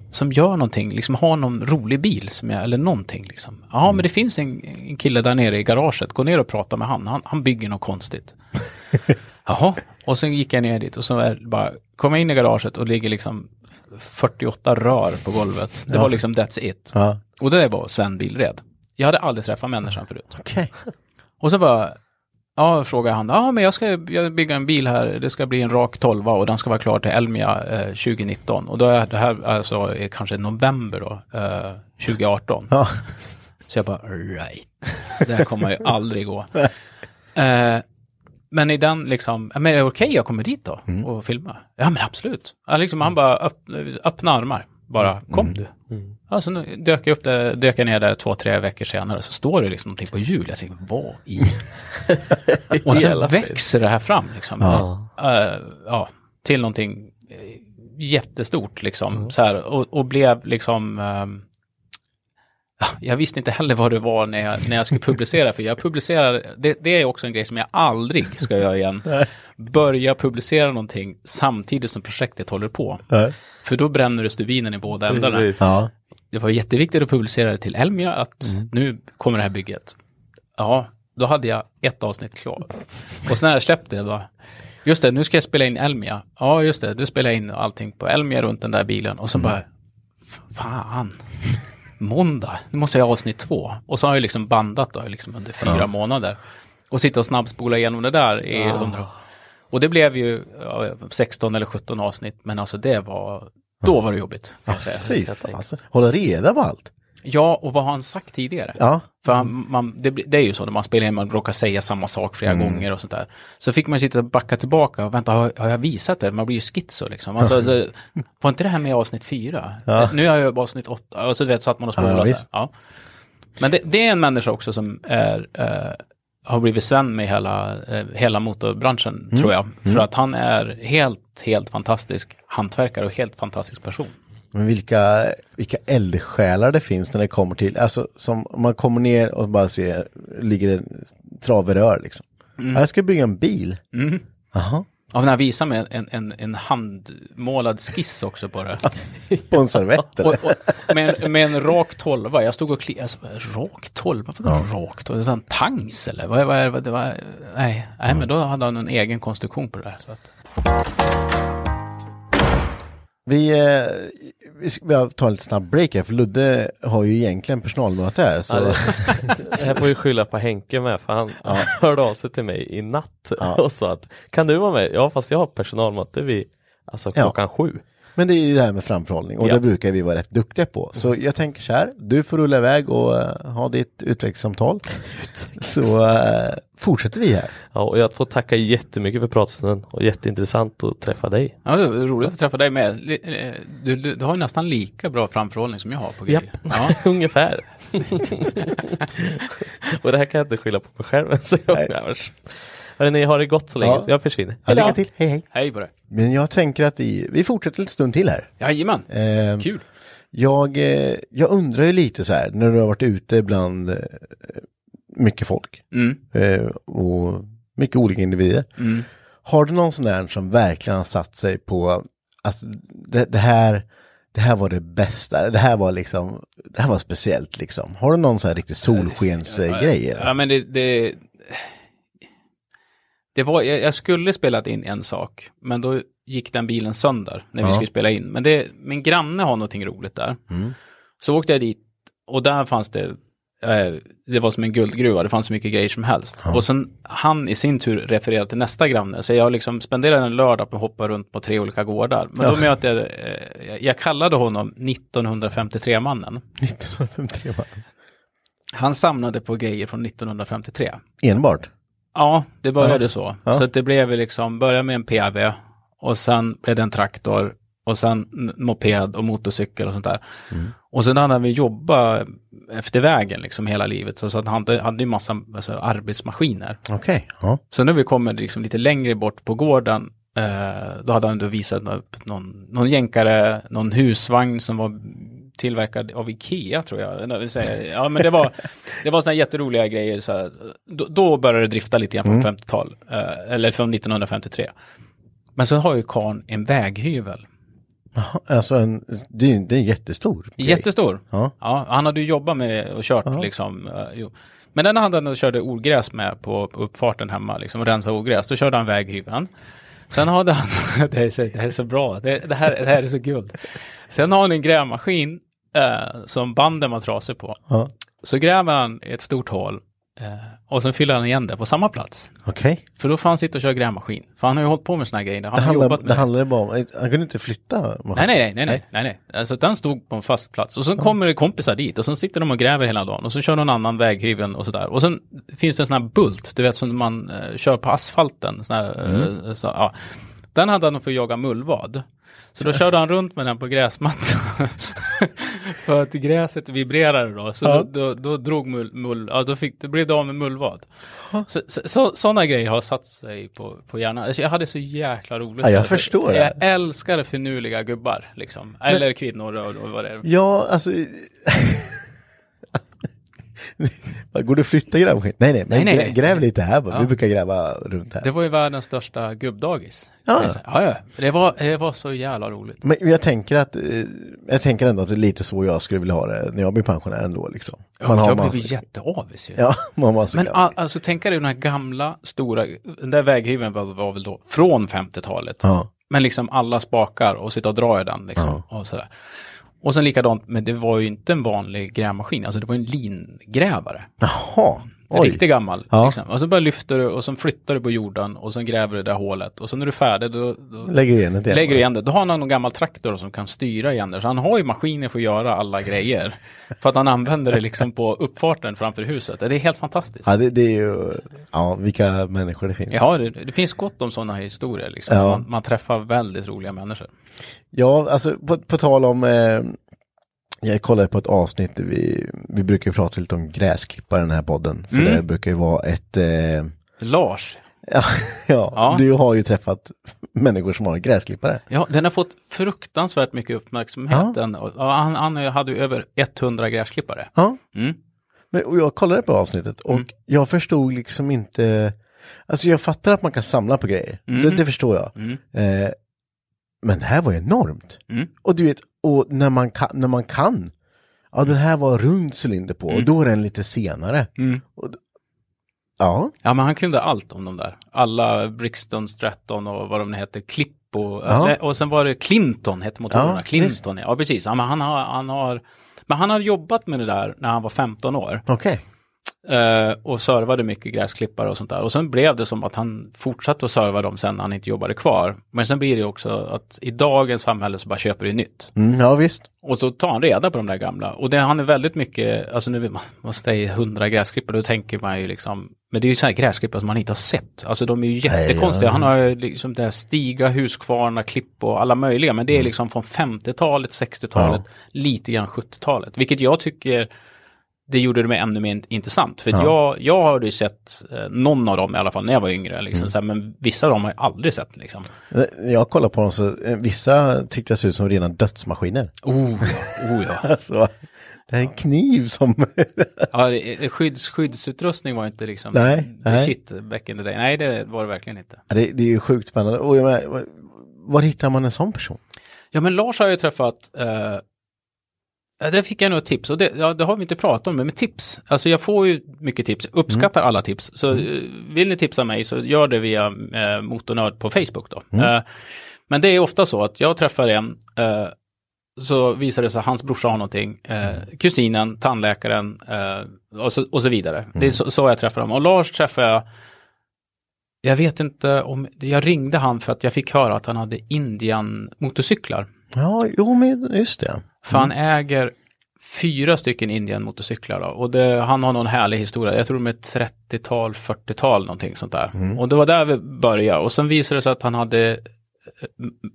Speaker 1: som gör någonting, liksom har någon rolig bil som jag, eller någonting liksom. Ja, men det finns en, en kille där nere i garaget, gå ner och prata med han, han, han bygger något konstigt. Jaha, och sen gick jag ner dit och så är bara, kom jag in i garaget och ligger liksom 48 rör på golvet. Det var liksom that's it.
Speaker 2: Ja.
Speaker 1: Och det var Sven Bilred. Jag hade aldrig träffat människan förut.
Speaker 2: Okej.
Speaker 1: Och så bara, ja, frågade han, ja men jag ska bygga en bil här, det ska bli en rak 12 och den ska vara klar till Elmia eh, 2019. Och då är det här alltså är kanske november då, eh, 2018.
Speaker 2: Ja.
Speaker 1: Så jag bara, right, det här kommer ju aldrig gå. Eh, men i den liksom, men är det okej jag kommer dit då och filmar? Ja men absolut. Ja, liksom, han bara öppna, öppna armar, bara kom du. Ja, så nu dök jag upp det, dök jag ner där två, tre veckor senare, så står det liksom någonting på hjul. Jag tänker, vad i? och sen växer det här fram liksom.
Speaker 3: Ja.
Speaker 1: Eh, ja, till någonting eh, jättestort liksom. Så här, och, och blev liksom ja, jag visste inte heller vad det var när jag, när jag skulle publicera, för jag publicerar, det, det är också en grej som jag aldrig ska göra igen. Börja publicera någonting samtidigt som projektet håller på.
Speaker 2: Ja.
Speaker 1: För då bränner du stuvinen i båda ändarna.
Speaker 2: Ja.
Speaker 1: Det var jätteviktigt att publicera det till Elmia att nu kommer det här bygget. Ja, då hade jag ett avsnitt klart. Och sen när jag släppte det då, just det, nu ska jag spela in Elmia. Ja, just det, du spelar in allting på Elmia runt den där bilen. Och så bara, fan, måndag, nu måste jag ha avsnitt två. Och så har jag liksom bandat då, liksom under fyra månader. Och sitta och snabbspola igenom det där i under... Och det blev ju ja, 16 eller 17 avsnitt, men alltså det var, då var det jobbigt. Kan jag säga.
Speaker 2: Fy fasen. Hålla reda på allt.
Speaker 1: Ja, och vad har han sagt tidigare?
Speaker 2: Ja.
Speaker 1: För han, man, det, det är ju så när man spelar in, man råkar säga samma sak flera gånger och sånt där. Så fick man sitta och backa tillbaka och vänta, har, har jag visat det? Man blir ju schizo liksom. Alltså, det, var inte det här med avsnitt fyra? Nu är jag avsnitt åtta, och så vet, satt man och
Speaker 2: Ja,
Speaker 1: spolade.
Speaker 2: visst.
Speaker 1: Ja, Men det, det är en människa också som är, eh, har blivit Sven med hela, eh, hela motorbranschen, tror jag. För att han är helt, helt fantastisk hantverkare och helt fantastisk person.
Speaker 2: Men vilka, vilka eldsjälar det finns när det kommer till, alltså som om man kommer ner och bara ser, ligger det traverör liksom. Ja, Jag ska bygga en bil. Jaha,
Speaker 1: Ja, när han visar med en, en, en handmålad skiss också på det.
Speaker 2: på en servett eller?
Speaker 1: Och, och, med, med en rak tolva. Jag stod och kliade. Rak tolva? Vadå rak tolva? En tangs eller? Vad, vad, vad, det var, nej, nej men då hade han en egen konstruktion på det där. Så att,
Speaker 2: Vi, eh, vi tar en snabb break här, för Ludde har ju egentligen personalmöte här. Så,
Speaker 3: Ja, det, det här får ju skylla på Henke med för han hörde av sig till mig i natt och sa att kan du vara med? Ja fast jag har personalmöte vid alltså
Speaker 2: Ja.
Speaker 3: klockan sju.
Speaker 2: Men det är ju det här med framförhållning och
Speaker 3: Ja.
Speaker 2: det brukar vi vara rätt duktiga på. Så jag tänker så här, du får rulla iväg och eh, ha ditt utvecklingssamtal. Så eh, fortsätter vi här.
Speaker 3: Ja, och jag får tacka jättemycket för pratstunden och jätteintressant att träffa dig.
Speaker 1: ja, roligt att träffa dig med. Eh, Du, du, du har ju nästan lika bra framförhållning som jag har på grejer. Ja.
Speaker 3: Ungefär. och det här kan jag inte skylla på mig själv gång annars. Hörrni, ni har det gott så länge
Speaker 2: Ja.
Speaker 3: så jag försvinner.
Speaker 2: Ja, lycka till, hej hej.
Speaker 1: Hej på dig.
Speaker 2: Men jag tänker att vi, vi fortsätter lite stund till här.
Speaker 1: Jajamän,
Speaker 2: Eh,
Speaker 1: kul.
Speaker 2: jag, eh, jag undrar ju lite så här, när du har varit ute bland eh, mycket folk
Speaker 1: Mm.
Speaker 2: eh, och mycket olika individer.
Speaker 1: Mm.
Speaker 2: Har du någon sån där som verkligen har satt sig på, alltså det, det här, det här var det bästa, det här var liksom, det här var speciellt liksom. Har du någon sån här riktig solskensgrej?
Speaker 1: Ja, men det, det, det var, jag, jag skulle spelat in en sak, men då gick den bilen sönder när vi
Speaker 2: Ja.
Speaker 1: skulle spela in. Men det, min granne har någonting roligt där. Så åkte jag dit och där fanns det, eh, det var som en guldgruva, det fanns så mycket grejer som helst. Och sen han i sin tur refererade till nästa granne, så jag liksom spenderade en lördag på att hoppa runt på tre olika gårdar. Men då mötte jag, eh, jag- kallade honom 1953-mannen.
Speaker 2: 1953 va?
Speaker 1: Han samlade på grejer från 1953.
Speaker 2: Enbart?
Speaker 1: Ja, det började så.
Speaker 2: Ja.
Speaker 1: Så det blev liksom, började med en PV och sen blev det en traktor och sen moped och motorcykel och sånt där. Och sen hade vi jobbat efter vägen liksom hela livet. Så, så att han hade, ju massa alltså, arbetsmaskiner.
Speaker 2: Okej, ja.
Speaker 1: Så när vi kommer liksom lite längre bort på gården, eh, då hade han då visat upp någon, någon jänkare, någon husvagn som var tillverkad av Ikea tror jag. Ja, men det var, det var sådana jätteroliga grejer. Så här. Då, då började det drifta lite grann från 50-tal, eh, eller från 1953. Men så har ju karln en väghyvel.
Speaker 2: Alltså en, det, är, det är en jättestor grej.
Speaker 1: Jättestor.
Speaker 2: Ja.
Speaker 1: Ja, han hade ju jobbat med och kört liksom. eh, jo. Men den hade han och körde ogräs med på, uppfarten hemma, liksom, och rensa ogräs. Då körde han väghyveln. Sen hade han, det, är så, det här är så bra, det, det, här, det här är så guld. Sen har han en grävmaskin eh, som banden var trasig på.
Speaker 2: Ja.
Speaker 1: Så gräver han ett stort hål eh, och sen fyller han igen det på samma plats.
Speaker 2: Okej.
Speaker 1: För då får han sitta och köra grävmaskin. För han har ju hållit på med såna här grejer. Han
Speaker 2: Det,
Speaker 1: har
Speaker 2: handlar,
Speaker 1: jobbat med
Speaker 2: det handlade bara om, han kunde inte flytta maskinen.
Speaker 1: Nej, nej, nej, nej, nej, nej. Alltså den stod på en fast plats och så kommer det kompisar dit och så sitter de och gräver hela dagen och så kör någon annan väghyveln och sådär. Och sen finns det en sån här bult, du vet som man eh, kör på asfalten. Sån här, eh, så, ja. Den hade han för att jaga mullvad. Så då körde han runt med den på gräsmattan. för att gräset vibrerade då. Så
Speaker 2: Ja.
Speaker 1: då, då, då drog mull, mull ja, då, fick, då blev det av med mullvad. Så, så, så, sådana grejer har satt sig på, på hjärnan. Alltså, jag hade så jäkla roligt.
Speaker 2: Ja, jag
Speaker 1: det.
Speaker 2: förstår det.
Speaker 1: Jag älskar finurliga gubbar, liksom. Eller kvinnor och, och vad det är.
Speaker 2: Ja, alltså... Går det att flytta grävmaskin? Nej, nej, men
Speaker 1: Nej, nej,
Speaker 2: grä,
Speaker 1: nej.
Speaker 2: gräv lite här bara.
Speaker 1: Ja.
Speaker 2: Vi brukar gräva runt här.
Speaker 1: Det var ju världens största gubbdagis.
Speaker 2: Ja.
Speaker 1: ja, ja. Det var, det var så jävla roligt.
Speaker 2: Men jag tänker att, eh, jag tänker ändå att det är lite så jag skulle vilja ha det när jag blir pensionär ändå liksom.
Speaker 1: Man jag
Speaker 2: massa-
Speaker 1: blev jätteavis ju.
Speaker 2: Ja, man har massa
Speaker 1: Men all, alltså tänka dig den här gamla, stora, den där väghyveln var, var väl då från 50-talet.
Speaker 2: Ja.
Speaker 1: Men liksom alla spakar och sitta och dra i den liksom. Och sådär. Och sen likadant, men det var ju inte en vanlig grävmaskin, alltså det var en lingrävare.
Speaker 2: Jaha, oj.
Speaker 1: riktigt gammal.
Speaker 2: Ja.
Speaker 1: Liksom. Och så bara lyfter du och så flyttar du på jorden och sen gräver du det där hålet. Och sen när du är färdig då, då
Speaker 2: Lägger du igen det
Speaker 1: lägger du igen det. Då har han någon gammal traktor som kan styra igen det. Så han har ju maskiner för att göra alla grejer. För att han använder det liksom på uppfarten framför huset. Det är helt fantastiskt.
Speaker 2: Ja, det, det är ju, ja, vilka människor det finns.
Speaker 1: Ja, det, det finns gott om sådana historier. Liksom.
Speaker 2: Ja.
Speaker 1: Man, man träffar väldigt roliga människor.
Speaker 2: Ja, alltså på, på tal om, eh, jag kollade på ett avsnitt, vi, vi brukar prata lite om gräsklippare i den här podden. För
Speaker 1: Mm.
Speaker 2: det brukar ju vara ett, eh,
Speaker 1: Lars,
Speaker 2: ja, ja,
Speaker 1: Ja.
Speaker 2: du har ju träffat människor som har gräsklippare.
Speaker 1: ja, den har fått fruktansvärt mycket uppmärksamhet. Och han, han hade ju över 100 gräsklippare.
Speaker 2: Ja,
Speaker 1: Mm.
Speaker 2: men, och jag kollade på avsnittet och
Speaker 1: Mm.
Speaker 2: jag förstod liksom inte, alltså jag fattar att man kan samla på grejer,
Speaker 1: Mm.
Speaker 2: det, det förstår jag.
Speaker 1: Mm.
Speaker 2: Eh, men det här var enormt.
Speaker 1: Mm.
Speaker 2: Och du vet, och när man kan, när man kan, ja den här var rund cylinder på och då är den lite senare.
Speaker 1: Mm.
Speaker 2: Och, ja,
Speaker 1: Ja, men han kunde allt om de där. Alla Brixton, Stratton och vad de nu heter, Clip och,
Speaker 2: Ja.
Speaker 1: och sen var det Clinton hette motorerna.
Speaker 2: Ja,
Speaker 1: Clinton, ja. ja precis. Ja, men han har, han har, men han hade jobbat med det där när han var 15 år.
Speaker 2: okej.
Speaker 1: Eh, och servade mycket gräsklippare och sånt där. Och sen blev det som att han fortsatte att serva dem sen när han inte jobbade kvar. Men sen blir det också att i dagens samhälle så bara köper du nytt.
Speaker 2: Mm, ja, visst.
Speaker 1: Och så tar han reda på de där gamla. Och det, han är väldigt mycket, alltså nu vill man, man säger hundra gräsklippare, då tänker man ju liksom, men det är ju så här gräsklippare som man inte har sett. Alltså de är ju jättekonstiga.
Speaker 2: ja.
Speaker 1: Han har ju liksom det här Stiga, Husqvarna, Klipp och alla möjliga. Men det är liksom från 50-talet, 60-talet, lite grann 70-talet. Vilket jag tycker det gjorde det mig ännu mer intressant. För att jag, jag har ju sett eh, någon av dem i alla fall när jag var yngre. Liksom, så här, men vissa av dem har jag aldrig sett. Liksom.
Speaker 2: Eh, Jag kollar på dem så, eh, vissa tyckte jag såg ut som rena dödsmaskiner.
Speaker 1: Oh, oh ja.
Speaker 2: Alltså, det är en kniv som,
Speaker 1: Ja, skydds, skyddsutrustning var inte liksom
Speaker 2: Nej,
Speaker 1: the
Speaker 2: nej.
Speaker 1: shit back in the day. Nej, det var det verkligen inte.
Speaker 2: Ja, det, det är ju sjukt spännande. Och jag menar, var hittar man en sån person?
Speaker 1: Ja, men Lars har jag ju träffat, eh, ja, där fick jag nog tips och det, ja, det har vi inte pratat om, men tips. Alltså jag får ju mycket tips, uppskattar alla tips. Så eh, vill ni tipsa mig så gör det via eh, Motornörd på Facebook då. Eh, men det är ofta så att jag träffar en, eh, så visar det sig att hans brorsa har någonting, eh, kusinen, tandläkaren eh, och, så, och så vidare. Det är så, så jag träffar dem. Och Lars träffar jag, jag vet inte om, jag ringde han för att jag fick höra att han hade Indian motorcyklar.
Speaker 2: Ja, jo men just det.
Speaker 1: För han äger fyra stycken Indian motorcyklar då. och det, han har någon härlig historia. Jag tror de är 30-tal, 40-tal någonting sånt där. Och det var där vi började och sen visade det sig att han hade eh,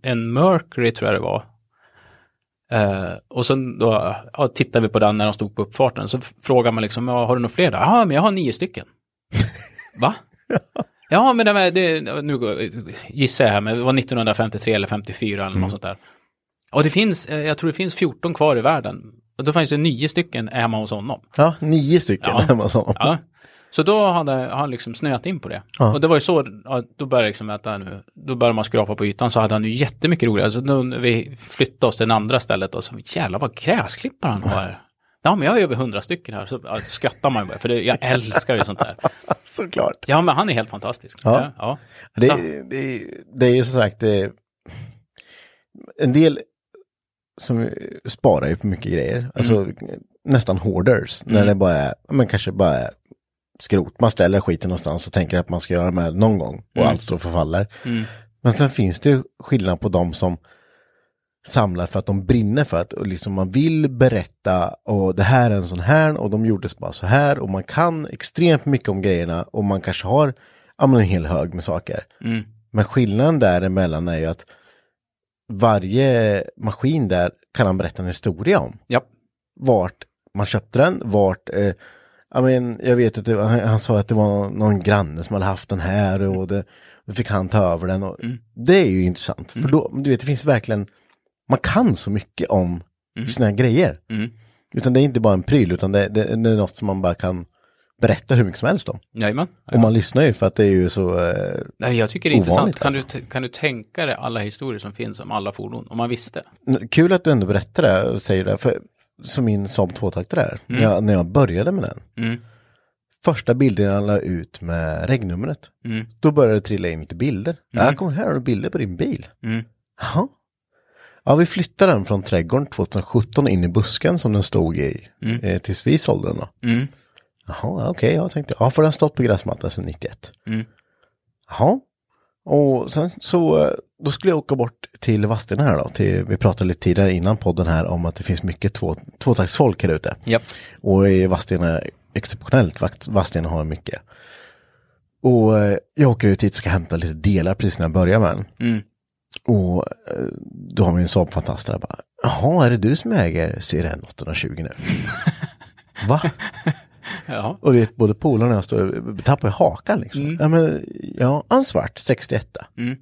Speaker 1: en Mercury tror jag det var. Eh, och sen då ja, tittade vi på den när de stod på uppfarten. Så frågar man liksom, har du några fler? Ja, men jag har nio stycken. Va? Ja, men det, det, nu gissar jag här, men det var 1953 eller 54 eller något sånt där. Och det finns, eh, jag tror det finns 14 kvar i världen. Och då fanns det nio stycken hemma hos honom.
Speaker 2: Ja, nio stycken
Speaker 1: Ja.
Speaker 2: hemma hos honom.
Speaker 1: Ja. Så då hade han liksom snöat in på det.
Speaker 2: Ja.
Speaker 1: Och det var ju så, då började liksom nu, då började man skrapa på ytan så hade han ju jättemycket roligare. Så då när vi flyttade oss till det andra stället och så jävlar vad gräsklippare han har. Ja men jag har över hundra stycken här, så ja, skrattar man ju bara, för det, jag älskar ju sånt där.
Speaker 2: Såklart.
Speaker 1: Ja men han är helt fantastisk.
Speaker 2: Ja.
Speaker 1: ja.
Speaker 2: Det, det, det är ju som sagt, det, en del som sparar ju på mycket grejer. Alltså nästan hoarders. När det bara är, men kanske bara är skrot. Man ställer skiten någonstans och tänker att man ska göra det med någon gång. Och allt står och förfaller. Men sen finns det ju skillnad på de som samlar för att de brinner för att och liksom man vill berätta och det här är en sån här och de gjordes bara så här och man kan extremt mycket om grejerna och man kanske har ja, men en hel hög med saker.
Speaker 1: Mm.
Speaker 2: Men skillnaden däremellan är ju att varje maskin där kan han berätta en historia om.
Speaker 1: Ja.
Speaker 2: Vart man köpte den, vart eh, Ja, men jag vet att det, han, han sa att det var någon, någon granne som hade haft den här och det, då fick han ta över den. Och Det är ju intressant, för då, du vet, det finns verkligen, man kan så mycket om sina grejer.
Speaker 1: Mm.
Speaker 2: Utan det är inte bara en pryl, utan det, det, det är något som man bara kan berätta hur mycket som helst om.
Speaker 1: Jajamän.
Speaker 2: Och man lyssnar ju för att det är ju så, eh,
Speaker 1: Nej, jag tycker det är intressant. Kan,
Speaker 2: alltså.
Speaker 1: du, t- kan du tänka dig alla historier som finns om alla fordon? Om man visste.
Speaker 2: Kul att du ändå berättar det och säger det, för som min Saab 2-taktare är, när, jag, när jag började med den.
Speaker 1: Mm.
Speaker 2: Första bilden jag la ut med regnumret,
Speaker 1: Mm.
Speaker 2: då började det trilla in lite bilder. Jag kommer här har du bilder på din bil.
Speaker 1: Mm.
Speaker 2: Jaha. Ja, vi flyttade den från trädgården 2017 in i busken som den stod i, eh, tills vi sålde den då.
Speaker 1: Mm.
Speaker 2: Jaha, okej, jag tänkte, ja, för den har stått på gräsmattan sedan 91.
Speaker 1: Mm.
Speaker 2: Jaha. Och sen så, då skulle jag åka bort till Vadstena här då. Till, vi pratade lite tidigare innan podden här om att det finns mycket två, tvåtaktsfolk här ute.
Speaker 1: Japp.
Speaker 2: Och i Vadstena exceptionellt, Vadstena har mycket. Och eh, jag åker ut hit och ska hämta lite delar precis när jag börjar med den.
Speaker 1: Mm.
Speaker 2: Och eh, då har vi en Saab-fantast där bara, jaha, är det du som äger Siren 820 nu? Va?
Speaker 1: Ja.
Speaker 2: Och du vet, både polarna och jag tappar hakan liksom. Ja, men, ja, en svart 61.
Speaker 1: Mm.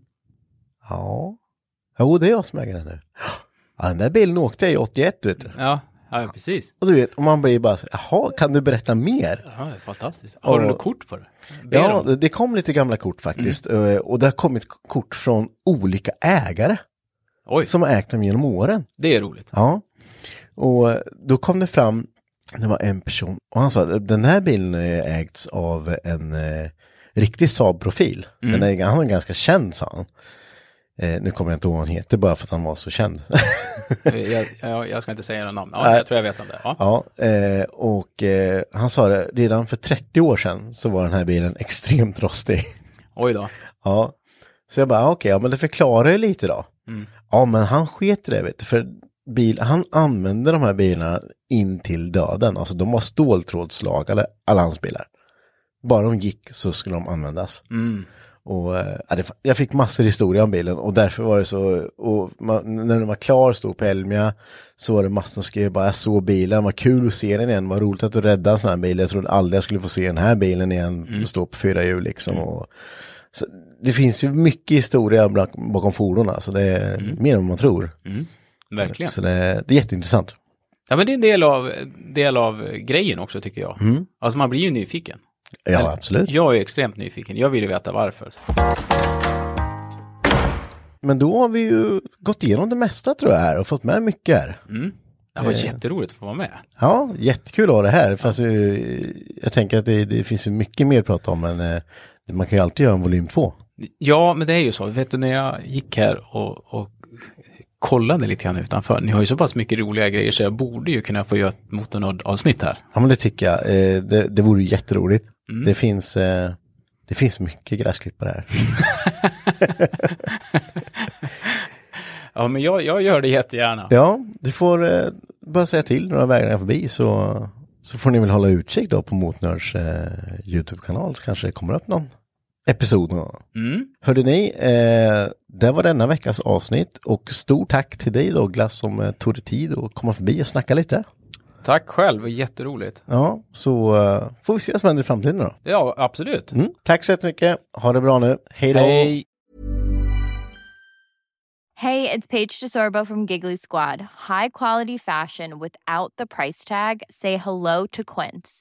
Speaker 2: Ja. Jo, det är jag som äger den nu. Ja, den där bilen åkte jag i 81, vet du.
Speaker 1: Ja, ja, precis.
Speaker 2: Och du vet, och man blir bara så, jaha, kan du berätta mer?
Speaker 1: Ja, det är fantastiskt. Har du
Speaker 2: Och-
Speaker 1: något kort på det? Ber
Speaker 2: Ja,
Speaker 1: om.
Speaker 2: det kom lite gamla kort faktiskt. Eh, Och det har kommit kort från olika ägare
Speaker 1: Oj,
Speaker 2: som har ägt dem genom åren.
Speaker 1: det är roligt.
Speaker 2: Ja. Och då kom det fram, det var en person, och han sa den här bilen ägts av en eh, riktig Saab-profil. Den är, han är ganska känd, sa han. Eh, nu kommer jag inte ihåg vad han heter bara för att han var så känd.
Speaker 1: jag, jag, jag ska inte säga några namn. Ja,
Speaker 2: Nej.
Speaker 1: jag tror jag vet om det. Ja.
Speaker 2: ja, eh, och eh, han sa det, redan för 30 år sedan så var den här bilen extremt rostig.
Speaker 1: Oj då.
Speaker 2: Ja, så jag bara, ah, okej, ja, men det förklarar ju lite då. Ja, men han sket i det, vet du, för bil, han använde de här bilarna in till döden. Alltså de var ståltrådslagade, alla hans bilar. Bara de gick så skulle de användas.
Speaker 1: Mm.
Speaker 2: Och eh, ja, det, jag fick massor historia om bilen och därför var det så, och man, när den var klar, stod på Elmia, så var det massor som skrev bara, jag såg bilen, vad kul att se den igen, vad roligt att du räddade en sån här bil, jag trodde aldrig jag skulle få se den här bilen igen, stå på fyra hjul liksom. Och, så, det finns ju mycket historia bak- bakom fordonen, så det är mer än vad man tror.
Speaker 1: Verkligen.
Speaker 2: Så det, det är jätteintressant.
Speaker 1: Ja, men det är en del av, del av grejen också tycker jag. Alltså man blir ju nyfiken.
Speaker 2: Ja,
Speaker 1: Eller-
Speaker 2: absolut.
Speaker 1: Jag är extremt nyfiken. Jag vill ju veta varför.
Speaker 2: Men då har vi ju gått igenom det mesta tror jag här och fått med mycket här.
Speaker 1: Det var jätteroligt att få vara med.
Speaker 2: Ja, jättekul att ha det här. Fast eh, jag tänker att det, det finns ju mycket mer att prata om, men eh, man kan ju alltid göra en volym två.
Speaker 1: Ja, men det är ju så. Vet du, när jag gick här och, och kollade lite grann utanför. Ni har ju så pass mycket roliga grejer så jag borde ju kunna få göra ett motornörd-avsnitt här.
Speaker 2: Ja, men det tycker jag. Eh, det, det vore jätteroligt. Det finns, eh, det finns mycket gräsklippare här.
Speaker 1: Ja, men jag, jag gör det jättegärna.
Speaker 2: Ja, du får eh, bara säga till några vägar förbi så, så får ni väl hålla utkik då på Motnörds eh, YouTube-kanal så kanske det kommer upp någon episod. någon gång.
Speaker 1: Mm.
Speaker 2: Hörde ni, eh, det var denna veckas avsnitt och stort tack till dig Douglas som eh, tog dig tid att komma förbi och snacka lite.
Speaker 1: Tack själv, jätteroligt.
Speaker 2: Ja, så eh, får vi se vad som händer i framtiden då.
Speaker 1: Ja, absolut.
Speaker 2: Mm. Tack så jättemycket, ha det bra nu, hej då!
Speaker 1: Hej!
Speaker 5: Hey, it's Paige DeSorbo from Giggly Squad. High quality fashion without the price tag. Say hello to Quince.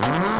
Speaker 6: Mm-hmm.